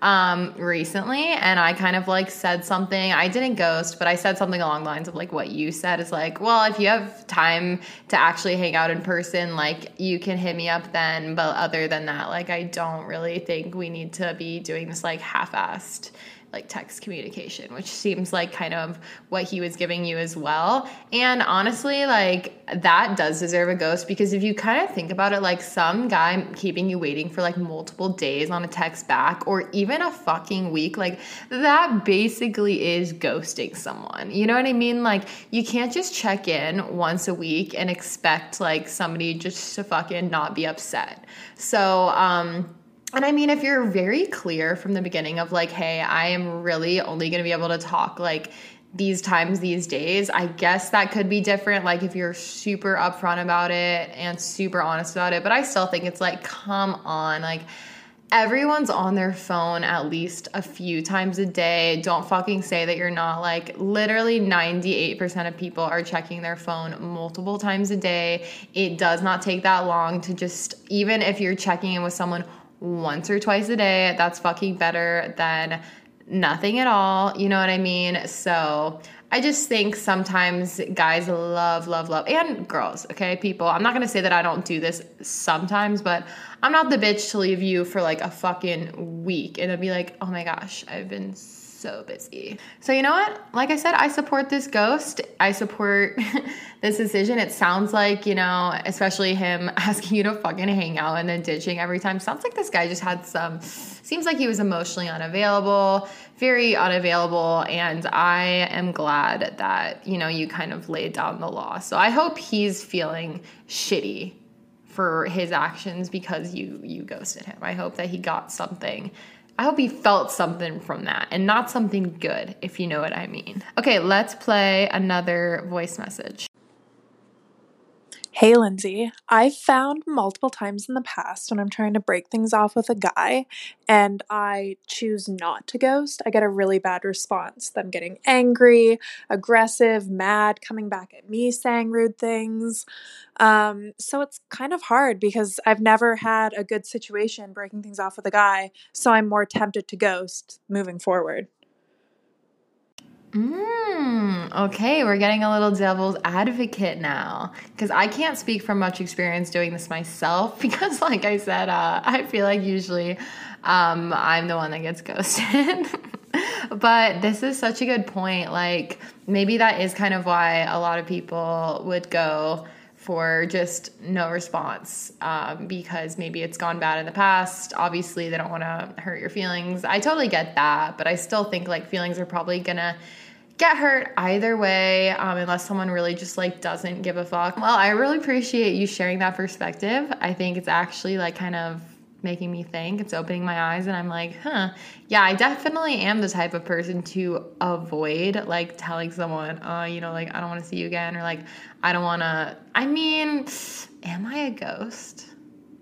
um, recently, and I kind of like said something. I didn't ghost, but I said something along the lines of like what you said is like, well, if you have time to actually hang out in person, like you can hit me up then. But other than that, like I don't really think we need to be doing this like half assed like text communication, which seems like kind of what he was giving you as well. And honestly, like that does deserve a ghost because if you kind of think about it, like some guy keeping you waiting for like multiple days on a text back or even a fucking week, like that basically is ghosting someone. You know what I mean? Like you can't just check in once a week and expect like somebody just to fucking not be upset. So, um, and I mean, if you're very clear from the beginning of like, hey, I am really only going to be able to talk like these times these days, I guess that could be different. Like if you're super upfront about it and super honest about it. But I still think it's like, come on, like everyone's on their phone at least a few times a day. Don't fucking say that you're not. Like, literally 98% of people are checking their phone multiple times a day. It does not take that long to just, even if you're checking in with someone once or twice a day, that's fucking better than nothing at all. You know what I mean? So I just think sometimes guys love, love, love, and girls, okay, people. I'm not gonna say that I don't do this sometimes, but I'm not the bitch to leave you for like a fucking week and it'd be like, oh my gosh, I've been so busy. So, you know what? Like I said, I support this ghost. I support this decision. It sounds like, you know, especially him asking you to fucking hang out and then ditching every time. Sounds like this guy just had some, seems like he was emotionally unavailable, very unavailable. And I am glad that, you know, you kind of laid down the law. So I hope he's feeling shitty for his actions because you you ghosted him. I hope that he got something I hope he felt something from that and not something good, if you know what I mean. Okay, let's play another voice message. Hey, Lindsay. I've found multiple times in the past when I'm trying to break things off with a guy and I choose not to ghost, I get a really bad response. Them getting angry, aggressive, mad, coming back at me saying rude things. Um, so it's kind of hard because I've never had a good situation breaking things off with a guy, so I'm more tempted to ghost moving forward. Mm, okay, we're getting a little devil's advocate now because I can't speak from much experience doing this myself because, like I said, uh, I feel like usually um, I'm the one that gets ghosted. but this is such a good point. Like, maybe that is kind of why a lot of people would go for just no response um, because maybe it's gone bad in the past. Obviously, they don't want to hurt your feelings. I totally get that, but I still think like feelings are probably gonna get hurt either way um, unless someone really just like doesn't give a fuck well i really appreciate you sharing that perspective i think it's actually like kind of making me think. It's opening my eyes and i'm like huh. Yeah i definitely am the type of person to avoid like telling someone uh you know like i don't want to see you again or like i don't want to i mean am i a ghost?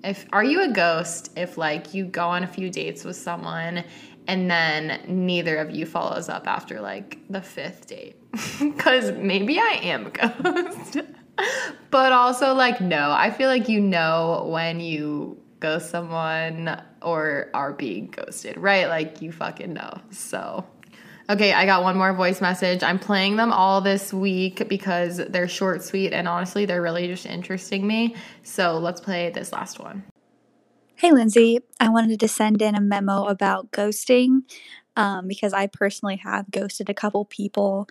If are you a ghost if like you go on a few dates with someone and then neither of you follows up after like the fifth date? Because maybe i am a ghost. But also like no i feel like you know when you ghost someone or are being ghosted right? Like you fucking know so. Okay i got one more voice message. I'm playing them all this week because they're short sweet and honestly they're really just interesting me. So let's play this last one. Hey, Lindsay. I wanted to send in a memo about ghosting um, because I personally have ghosted a couple people,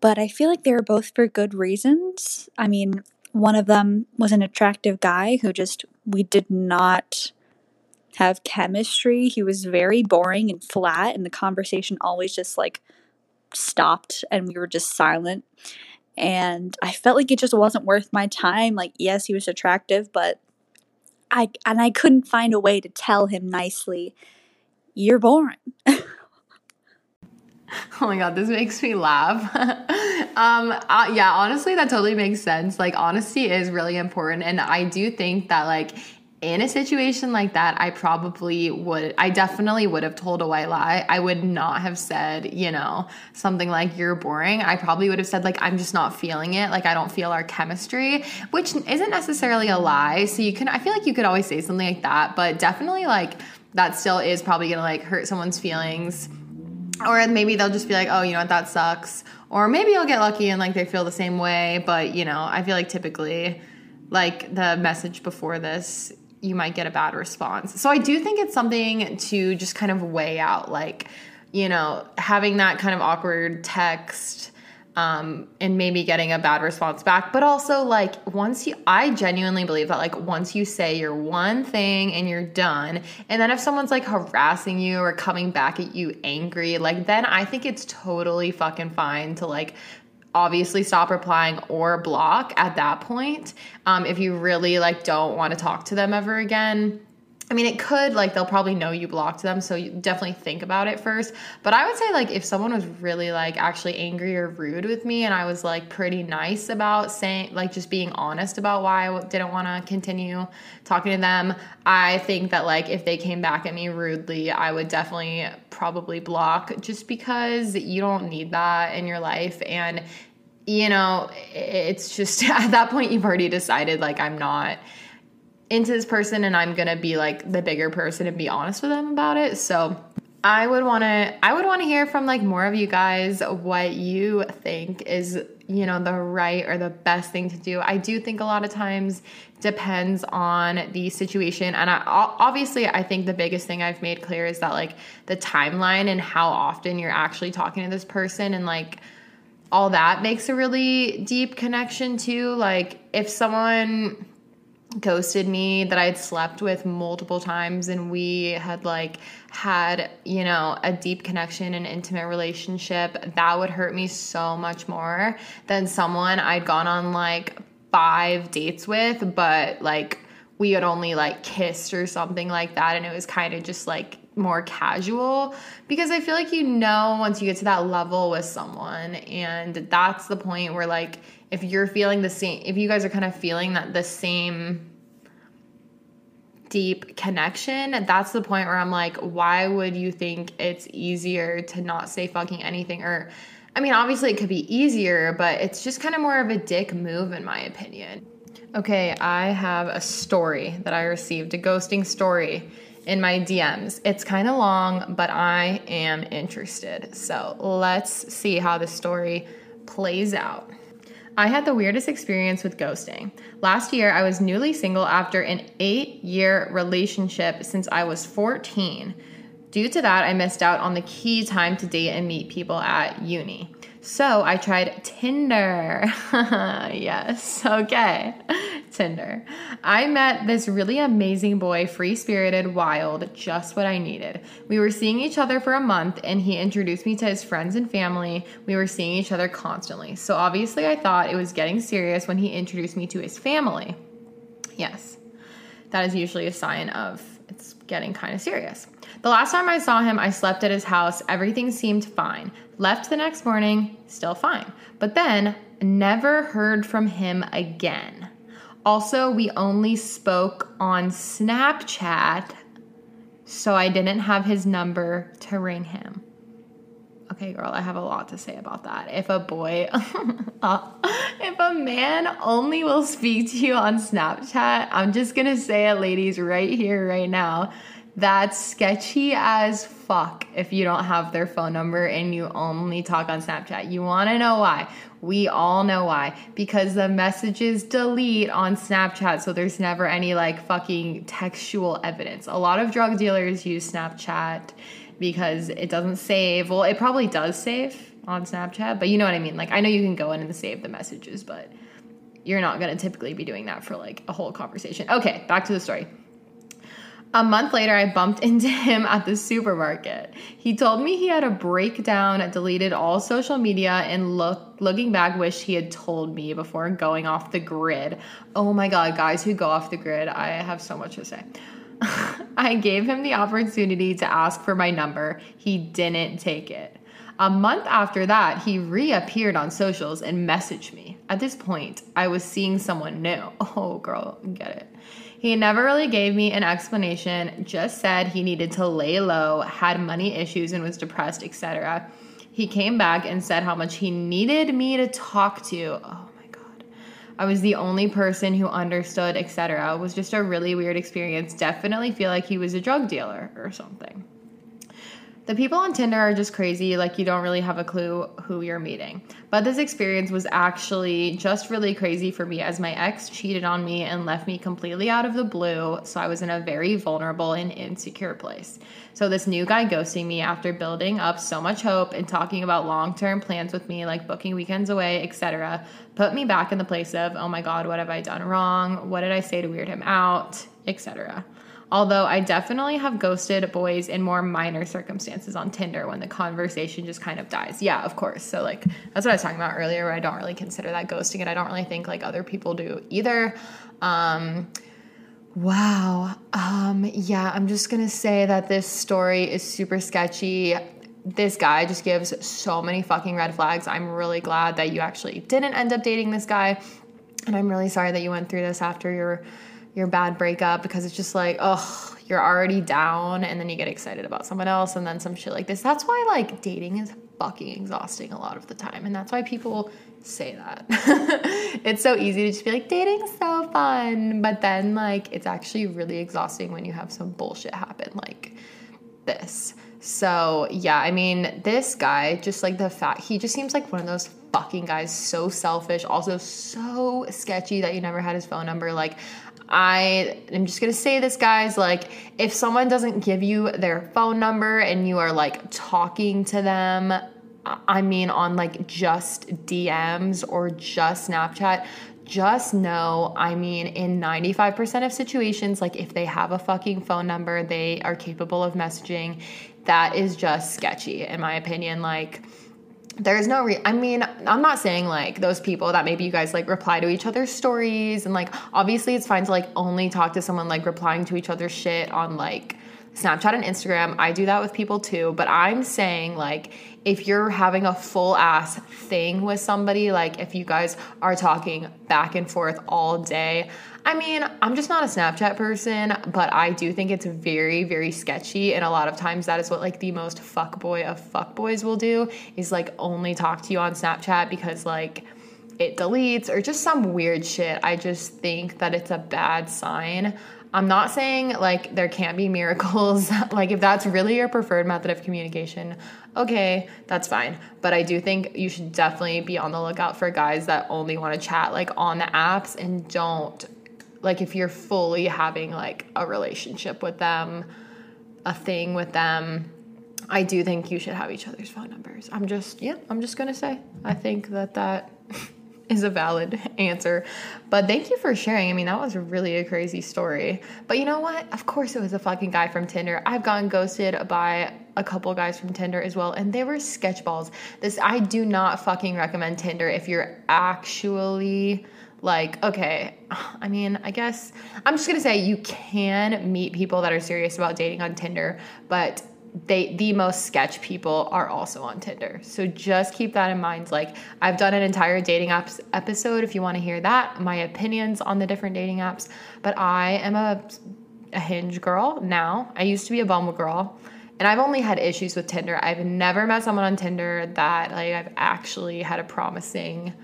but I feel like they were both for good reasons. I mean, one of them was an attractive guy who just, we did not have chemistry. He was very boring and flat, and the conversation always just like stopped and we were just silent. And I felt like it just wasn't worth my time. Like, yes, he was attractive, but I and I couldn't find a way to tell him nicely, "You're boring." Oh my god, this makes me laugh. um, uh, yeah, honestly, that totally makes sense. Like, honesty is really important, and I do think that like in a situation like that, I probably would, I definitely would have told a white lie. I would not have said, you know, something like, you're boring. I probably would have said, like, I'm just not feeling it. Like, I don't feel our chemistry, which isn't necessarily a lie. So you can, I feel like you could always say something like that, but definitely, like, that still is probably gonna, like, hurt someone's feelings. Or maybe they'll just be like, oh, you know what, that sucks. Or maybe I'll get lucky and, like, they feel the same way. But, you know, I feel like typically, like, the message before this you might get a bad response. So I do think it's something to just kind of weigh out, like, you know, having that kind of awkward text um, and maybe getting a bad response back. But also, like, once you, I genuinely believe that, like, once you say your one thing and you're done, and then if someone's like harassing you or coming back at you angry, like, then I think it's totally fucking fine to like obviously stop replying or block at that point um, if you really like don't want to talk to them ever again I mean, it could, like, they'll probably know you blocked them, so you definitely think about it first. But I would say, like, if someone was really, like, actually angry or rude with me, and I was, like, pretty nice about saying, like, just being honest about why I didn't want to continue talking to them, I think that, like, if they came back at me rudely, I would definitely probably block just because you don't need that in your life. And, you know, it's just at that point, you've already decided, like, I'm not into this person and I'm gonna be like the bigger person and be honest with them about it. So I would wanna I would wanna hear from like more of you guys what you think is you know the right or the best thing to do. I do think a lot of times depends on the situation and I obviously I think the biggest thing I've made clear is that like the timeline and how often you're actually talking to this person and like all that makes a really deep connection too. Like if someone ghosted me that I'd slept with multiple times and we had like had, you know, a deep connection and intimate relationship, that would hurt me so much more than someone I'd gone on like five dates with, but like we had only like kissed or something like that and it was kind of just like more casual because I feel like you know once you get to that level with someone and that's the point where like if you're feeling the same if you guys are kind of feeling that the same deep connection, that's the point where I'm like, why would you think it's easier to not say fucking anything? Or, I mean, obviously it could be easier, but it's just kind of more of a dick move, in my opinion. Okay, I have a story that I received, a ghosting story in my DMs. It's kind of long, but I am interested. So let's see how the story plays out. I had the weirdest experience with ghosting. Last year, I was newly single after an eight year relationship since I was 14. Due to that, I missed out on the key time to date and meet people at uni. So I tried Tinder. yes, okay. Tinder. I met this really amazing boy, free spirited, wild, just what I needed. We were seeing each other for a month and he introduced me to his friends and family. We were seeing each other constantly. So obviously, I thought it was getting serious when he introduced me to his family. Yes, that is usually a sign of it's getting kind of serious. The last time I saw him, I slept at his house. Everything seemed fine. Left the next morning, still fine. But then, never heard from him again. Also, we only spoke on Snapchat, so I didn't have his number to ring him. Okay, girl, I have a lot to say about that. If a boy, uh, if a man only will speak to you on Snapchat, I'm just gonna say it, ladies, right here, right now. That's sketchy as fuck if you don't have their phone number and you only talk on Snapchat. You wanna know why? We all know why. Because the messages delete on Snapchat, so there's never any like fucking textual evidence. A lot of drug dealers use Snapchat because it doesn't save. Well, it probably does save on Snapchat, but you know what I mean. Like, I know you can go in and save the messages, but you're not gonna typically be doing that for like a whole conversation. Okay, back to the story. A month later, I bumped into him at the supermarket. He told me he had a breakdown, deleted all social media, and look, looking back, wished he had told me before going off the grid. Oh my god, guys who go off the grid, I have so much to say. I gave him the opportunity to ask for my number. He didn't take it. A month after that, he reappeared on socials and messaged me. At this point, I was seeing someone new. Oh, girl, get it. He never really gave me an explanation, just said he needed to lay low, had money issues, and was depressed, etc. He came back and said how much he needed me to talk to. Oh my god. I was the only person who understood, etc. It was just a really weird experience. Definitely feel like he was a drug dealer or something. The people on Tinder are just crazy, like you don't really have a clue who you're meeting. But this experience was actually just really crazy for me as my ex cheated on me and left me completely out of the blue, so I was in a very vulnerable and insecure place. So this new guy ghosting me after building up so much hope and talking about long-term plans with me like booking weekends away, etc., put me back in the place of, "Oh my god, what have I done wrong? What did I say to weird him out?" etc. Although I definitely have ghosted boys in more minor circumstances on Tinder when the conversation just kind of dies. Yeah, of course. So, like, that's what I was talking about earlier, where I don't really consider that ghosting, and I don't really think like other people do either. Um, wow. Um, yeah, I'm just gonna say that this story is super sketchy. This guy just gives so many fucking red flags. I'm really glad that you actually didn't end up dating this guy. And I'm really sorry that you went through this after your your bad breakup because it's just like, oh, you're already down and then you get excited about someone else and then some shit like this. That's why like dating is fucking exhausting a lot of the time. And that's why people say that. it's so easy to just be like, dating's so fun. But then like it's actually really exhausting when you have some bullshit happen like this. So yeah, I mean, this guy, just like the fact he just seems like one of those fucking guys, so selfish, also so sketchy that you never had his phone number. Like, I am just gonna say this, guys. Like, if someone doesn't give you their phone number and you are like talking to them, I mean, on like just DMs or just Snapchat, just know, I mean, in 95% of situations, like if they have a fucking phone number, they are capable of messaging. That is just sketchy, in my opinion. Like, there's no re I mean, I'm not saying like those people that maybe you guys like reply to each other's stories and like obviously it's fine to like only talk to someone like replying to each other's shit on like Snapchat and Instagram. I do that with people too, but I'm saying like if you're having a full ass thing with somebody, like if you guys are talking back and forth all day, I mean, I'm just not a Snapchat person, but I do think it's very, very sketchy. And a lot of times that is what like the most fuckboy of fuckboys will do is like only talk to you on Snapchat because like it deletes or just some weird shit. I just think that it's a bad sign. I'm not saying like there can't be miracles. like if that's really your preferred method of communication, okay, that's fine. But I do think you should definitely be on the lookout for guys that only want to chat like on the apps and don't like if you're fully having like a relationship with them, a thing with them, I do think you should have each other's phone numbers. I'm just, yeah, I'm just gonna say, I think that that is a valid answer. But thank you for sharing. I mean, that was really a crazy story. But you know what? Of course, it was a fucking guy from Tinder. I've gotten ghosted by a couple guys from Tinder as well, and they were sketchballs. This, I do not fucking recommend Tinder if you're actually like okay i mean i guess i'm just gonna say you can meet people that are serious about dating on tinder but they the most sketch people are also on tinder. So just keep that in mind. Like i've done an entire dating apps episode. If you want to hear that my opinions on the different dating apps. But i am a, a hinge girl now. I used to be a bumble girl. And I've only had issues with Tinder. I've never met someone on Tinder that like I've actually had a promising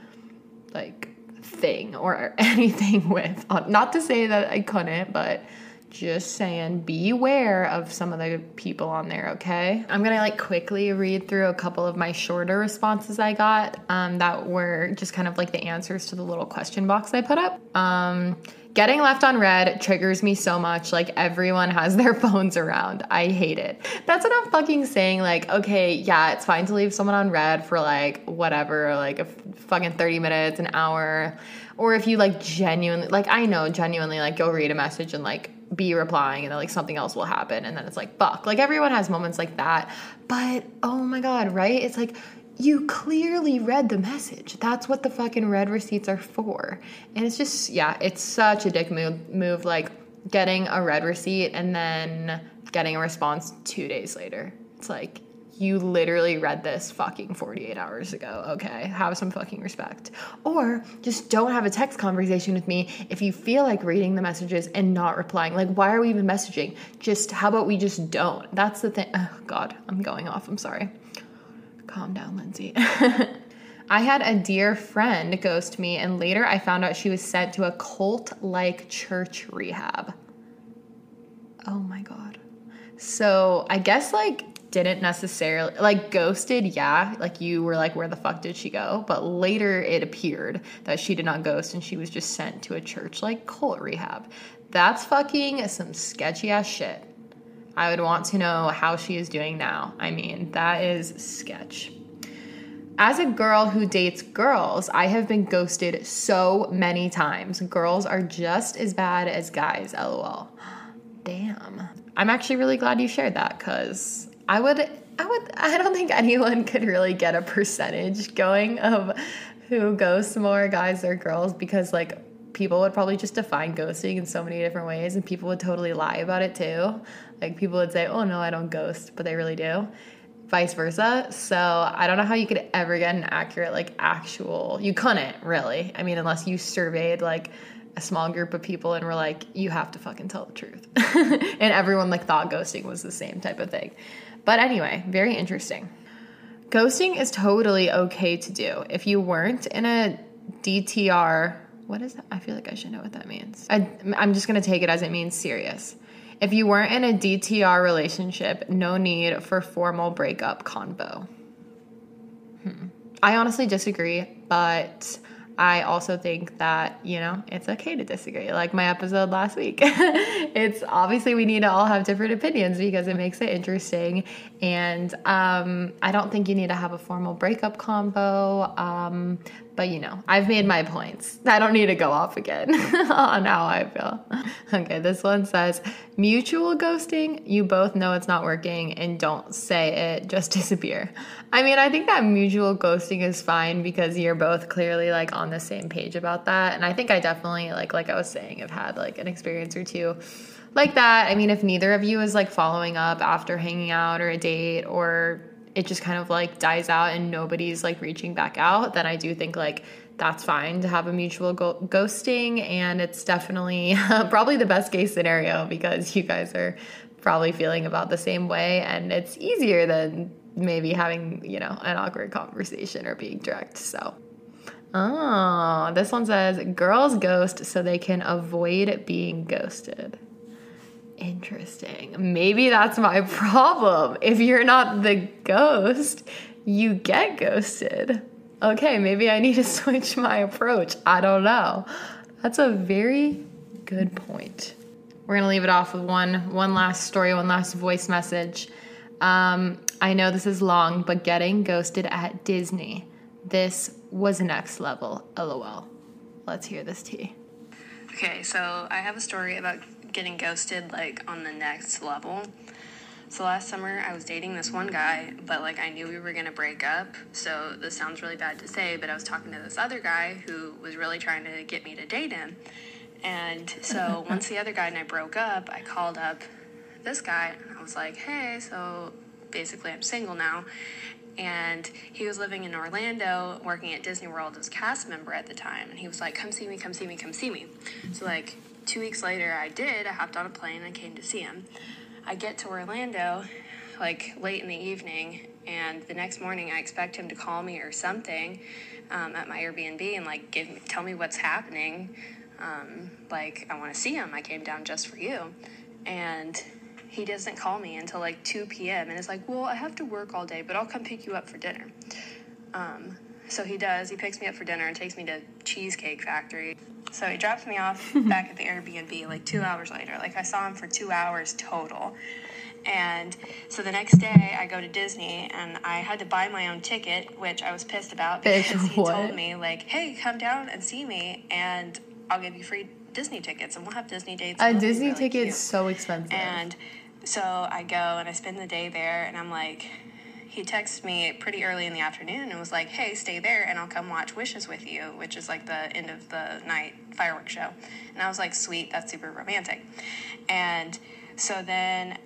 like thing or anything with. Not to say that I couldn't, but just saying beware of some of the people on there okay i'm gonna like quickly read through a couple of my shorter responses i got um, that were just kind of like the answers to the little question box i put up um, Getting left on read triggers me so much. Like everyone has their phones around. I hate it. That's what I'm fucking saying. Like, okay, yeah, it's fine to leave someone on read for like whatever, like a fucking 30 minutes, an hour. Or if you like genuinely, like, I know genuinely, like, you'll read a message and like be replying and then like something else will happen. And then it's like, fuck. Like everyone has moments like that. But oh my God, right? It's like, you clearly read the message. That's what the fucking read receipts are for. And it's just, yeah, it's such a dick move, move like getting a read receipt and then getting a response two days later. It's like, you literally read this fucking 48 hours ago. Okay, have some fucking respect. Or just don't have a text conversation with me if you feel like reading the messages and not replying. Like, why are we even messaging? Just, how about we just don't? That's the thing. Oh, God, I'm going off. I'm sorry. Calm down, Lindsay. I had a dear friend ghost me, and later I found out she was sent to a cult like church rehab. Oh my God. So I guess like didn't necessarily like ghosted, yeah. Like you were like, where the fuck did she go? But later it appeared that she did not ghost and she was just sent to a church like cult rehab. That's fucking some sketchy ass shit. I would want to know how she is doing now. I mean, that is sketch. As a girl who dates girls, I have been ghosted so many times. Girls are just as bad as guys, lol. Damn. I'm actually really glad you shared that cuz I would I would I don't think anyone could really get a percentage going of who ghosts more guys or girls because like people would probably just define ghosting in so many different ways and people would totally lie about it too. Like people would say, "Oh no, I don't ghost," but they really do. Vice versa. So, I don't know how you could ever get an accurate like actual. You couldn't, really. I mean, unless you surveyed like a small group of people and were like, "You have to fucking tell the truth." and everyone like thought ghosting was the same type of thing. But anyway, very interesting. Ghosting is totally okay to do. If you weren't in a DTR what is that? I feel like I should know what that means. I, I'm just going to take it as it means serious. If you weren't in a DTR relationship, no need for formal breakup convo. Hmm. I honestly disagree, but I also think that, you know, it's okay to disagree. Like my episode last week. it's obviously we need to all have different opinions because it makes it interesting. And um, I don't think you need to have a formal breakup combo. Um, but you know, I've made my points. I don't need to go off again oh, on how I feel. Okay, this one says mutual ghosting. You both know it's not working and don't say it, just disappear. I mean, I think that mutual ghosting is fine because you're both clearly like on the same page about that. And I think I definitely like like I was saying, have had like an experience or two like that. I mean, if neither of you is like following up after hanging out or a date or it just kind of like dies out and nobody's like reaching back out, then I do think like that's fine to have a mutual go- ghosting. And it's definitely probably the best case scenario because you guys are probably feeling about the same way. And it's easier than maybe having, you know, an awkward conversation or being direct. So. Oh, this one says girls ghost so they can avoid being ghosted. Interesting. Maybe that's my problem. If you're not the ghost, you get ghosted. Okay, maybe I need to switch my approach. I don't know. That's a very good point. We're gonna leave it off with one one last story, one last voice message. Um, I know this is long, but getting ghosted at Disney. This was next level. LOL. Let's hear this tea. Okay, so I have a story about getting ghosted like on the next level. So last summer I was dating this one guy, but like I knew we were gonna break up. So this sounds really bad to say, but I was talking to this other guy who was really trying to get me to date him. And so once the other guy and I broke up, I called up this guy and I was like, hey, so basically I'm single now. And he was living in Orlando, working at Disney World as a cast member at the time. And he was like, come see me, come see me, come see me. So, like, two weeks later, I did. I hopped on a plane and came to see him. I get to Orlando, like, late in the evening. And the next morning, I expect him to call me or something um, at my Airbnb and, like, give me, tell me what's happening. Um, like, I want to see him. I came down just for you. And he doesn't call me until like 2 p.m. and it's like, Well, I have to work all day, but I'll come pick you up for dinner. Um, so he does. He picks me up for dinner and takes me to Cheesecake Factory. So he drops me off back at the Airbnb like two hours later. Like I saw him for two hours total. And so the next day I go to Disney and I had to buy my own ticket, which I was pissed about Bitch, because he what? told me like, "Hey, come down and see me, and I'll give you free Disney tickets, and we'll have Disney dates." A and it'll be Disney really ticket's cute." so expensive. And so I go and I spend the day there, and I'm like, he texted me pretty early in the afternoon and was like, hey, stay there and I'll come watch Wishes with you, which is like the end of the night fireworks show. And I was like, sweet, that's super romantic. And so then,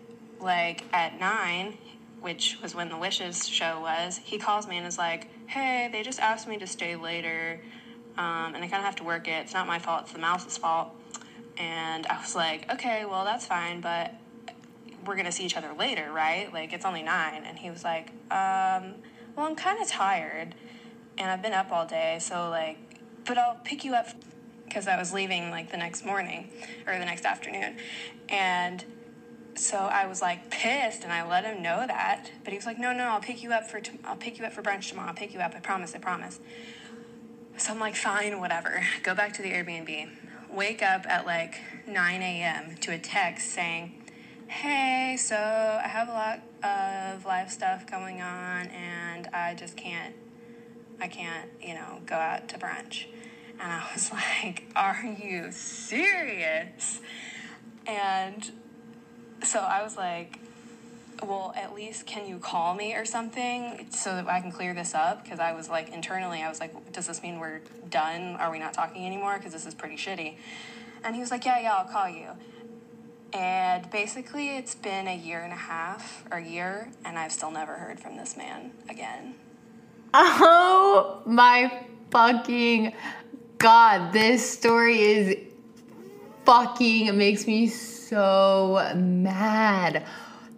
like, at nine, which was when the Wishes show was, he calls me and is like, hey, they just asked me to stay later. Um, and I kind of have to work it. It's not my fault, it's the mouse's fault. And I was like, okay, well, that's fine, but we're gonna see each other later, right? Like it's only nine. And he was like, um, well, I'm kind of tired, and I've been up all day, so like, but I'll pick you up because I was leaving like the next morning or the next afternoon, and so I was like pissed, and I let him know that. But he was like, no, no, I'll pick you up for t- I'll pick you up for brunch tomorrow. I'll pick you up. I promise. I promise. So I'm like, fine, whatever. Go back to the Airbnb. Wake up at like 9 a.m. to a text saying, hey, so I have a lot of life stuff going on and I just can't, I can't, you know, go out to brunch. And I was like, are you serious? And so I was like, well, at least can you call me or something so that I can clear this up? Because I was like, internally, I was like, does this mean we're done? Are we not talking anymore? Because this is pretty shitty. And he was like, yeah, yeah, I'll call you. And basically, it's been a year and a half or a year, and I've still never heard from this man again. Oh my fucking god, this story is fucking it makes me so mad.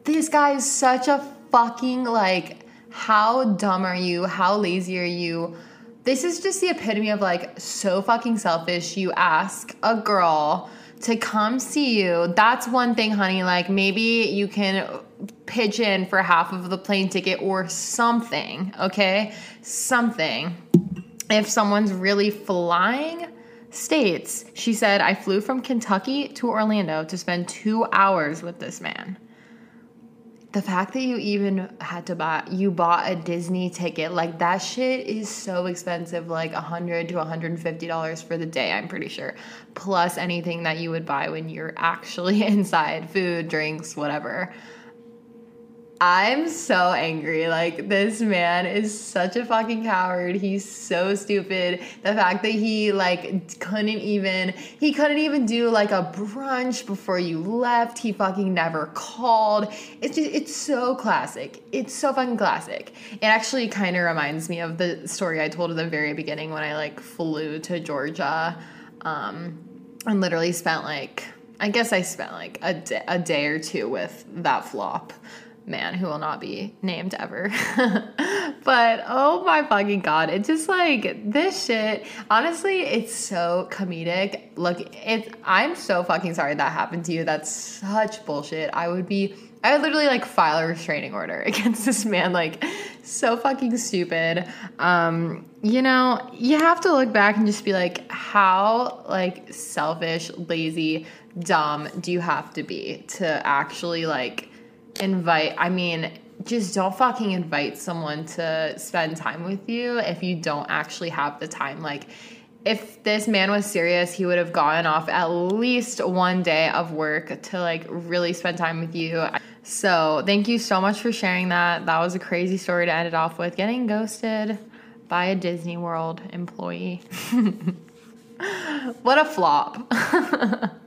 This guy is such a fucking like how dumb are you? How lazy are you? This is just the epitome of like so fucking selfish. You ask a girl to come see you. That's one thing, honey. Like maybe you can pitch in for half of the plane ticket or something, okay? Something. If someone's really flying states, she said, I flew from Kentucky to Orlando to spend two hours with this man. The fact that you even had to buy, you bought a Disney ticket, like that shit is so expensive, like a hundred to hundred and fifty dollars for the day. I'm pretty sure, plus anything that you would buy when you're actually inside, food, drinks, whatever. I'm so angry. Like, this man is such a fucking coward. He's so stupid. The fact that he, like, couldn't even, he couldn't even do, like, a brunch before you left. He fucking never called. It's just, it's so classic. It's so fucking classic. It actually kind of reminds me of the story I told at the very beginning when I, like, flew to Georgia um, and literally spent, like, I guess I spent, like, a, d- a day or two with that flop man who will not be named ever. but oh my fucking god, it's just like this shit. Honestly, it's so comedic. Look, it's I'm so fucking sorry that happened to you. That's such bullshit. I would be I would literally like file a restraining order against this man like so fucking stupid. Um, you know, you have to look back and just be like how like selfish, lazy, dumb do you have to be to actually like invite, I mean, just don't fucking invite someone to spend time with you if you don't actually have the time. Like, if this man was serious, he would have gone off at least one day of work to like really spend time with you. So, thank you so much for sharing that. That was a crazy story to end it off with getting ghosted by a Disney World employee. what a flop.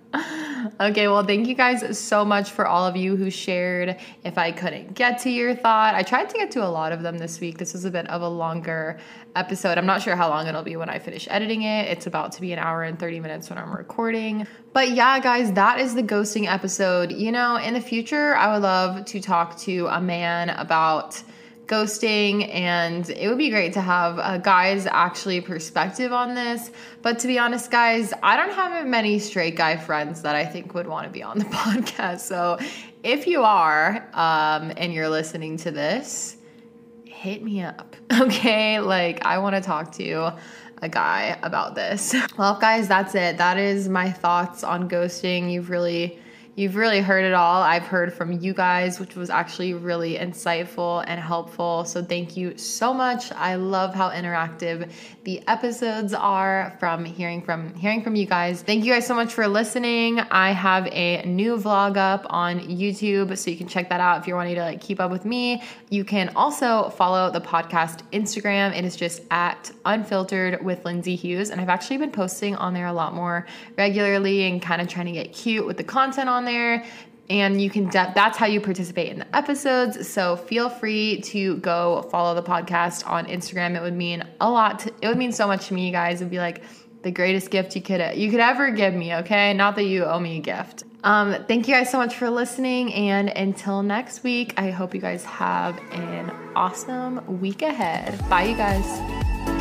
okay, well, thank you guys so much for all of you who shared. If I couldn't get to your thought, I tried to get to a lot of them this week. This was a bit of a longer episode. I'm not sure how long it'll be when I finish editing it. It's about to be an hour and 30 minutes when I'm recording. But yeah, guys, that is the ghosting episode. You know, in the future, I would love to talk to a man about ghosting and it would be great to have a guy's actually perspective on this. But to be honest guys i don't have many straight guy friends that i think would want to be on the podcast. So if you are um, and you're listening to this hit me up okay? Like i want to talk to a guy about this. Well guys that's it. That is my thoughts on ghosting. You've really You've really heard it all. I've heard from you guys, which was actually really insightful and helpful. So thank you so much. I love how interactive the episodes are from hearing from hearing from you guys. Thank you guys so much for listening. I have a new vlog up on YouTube, so you can check that out if you're wanting to like keep up with me. You can also follow the podcast Instagram. It is just at unfiltered with Lindsay Hughes, and I've actually been posting on there a lot more regularly and kind of trying to get cute with the content on there and you can de- that's how you participate in the episodes. So feel free to go follow the podcast on instagram. It would mean a lot to, it would mean so much to me you guys. It'd be like the greatest gift you could you could ever give me okay? Not that you owe me a gift. Um, thank you guys so much for listening and until next week i hope you guys have an awesome week ahead. Bye you guys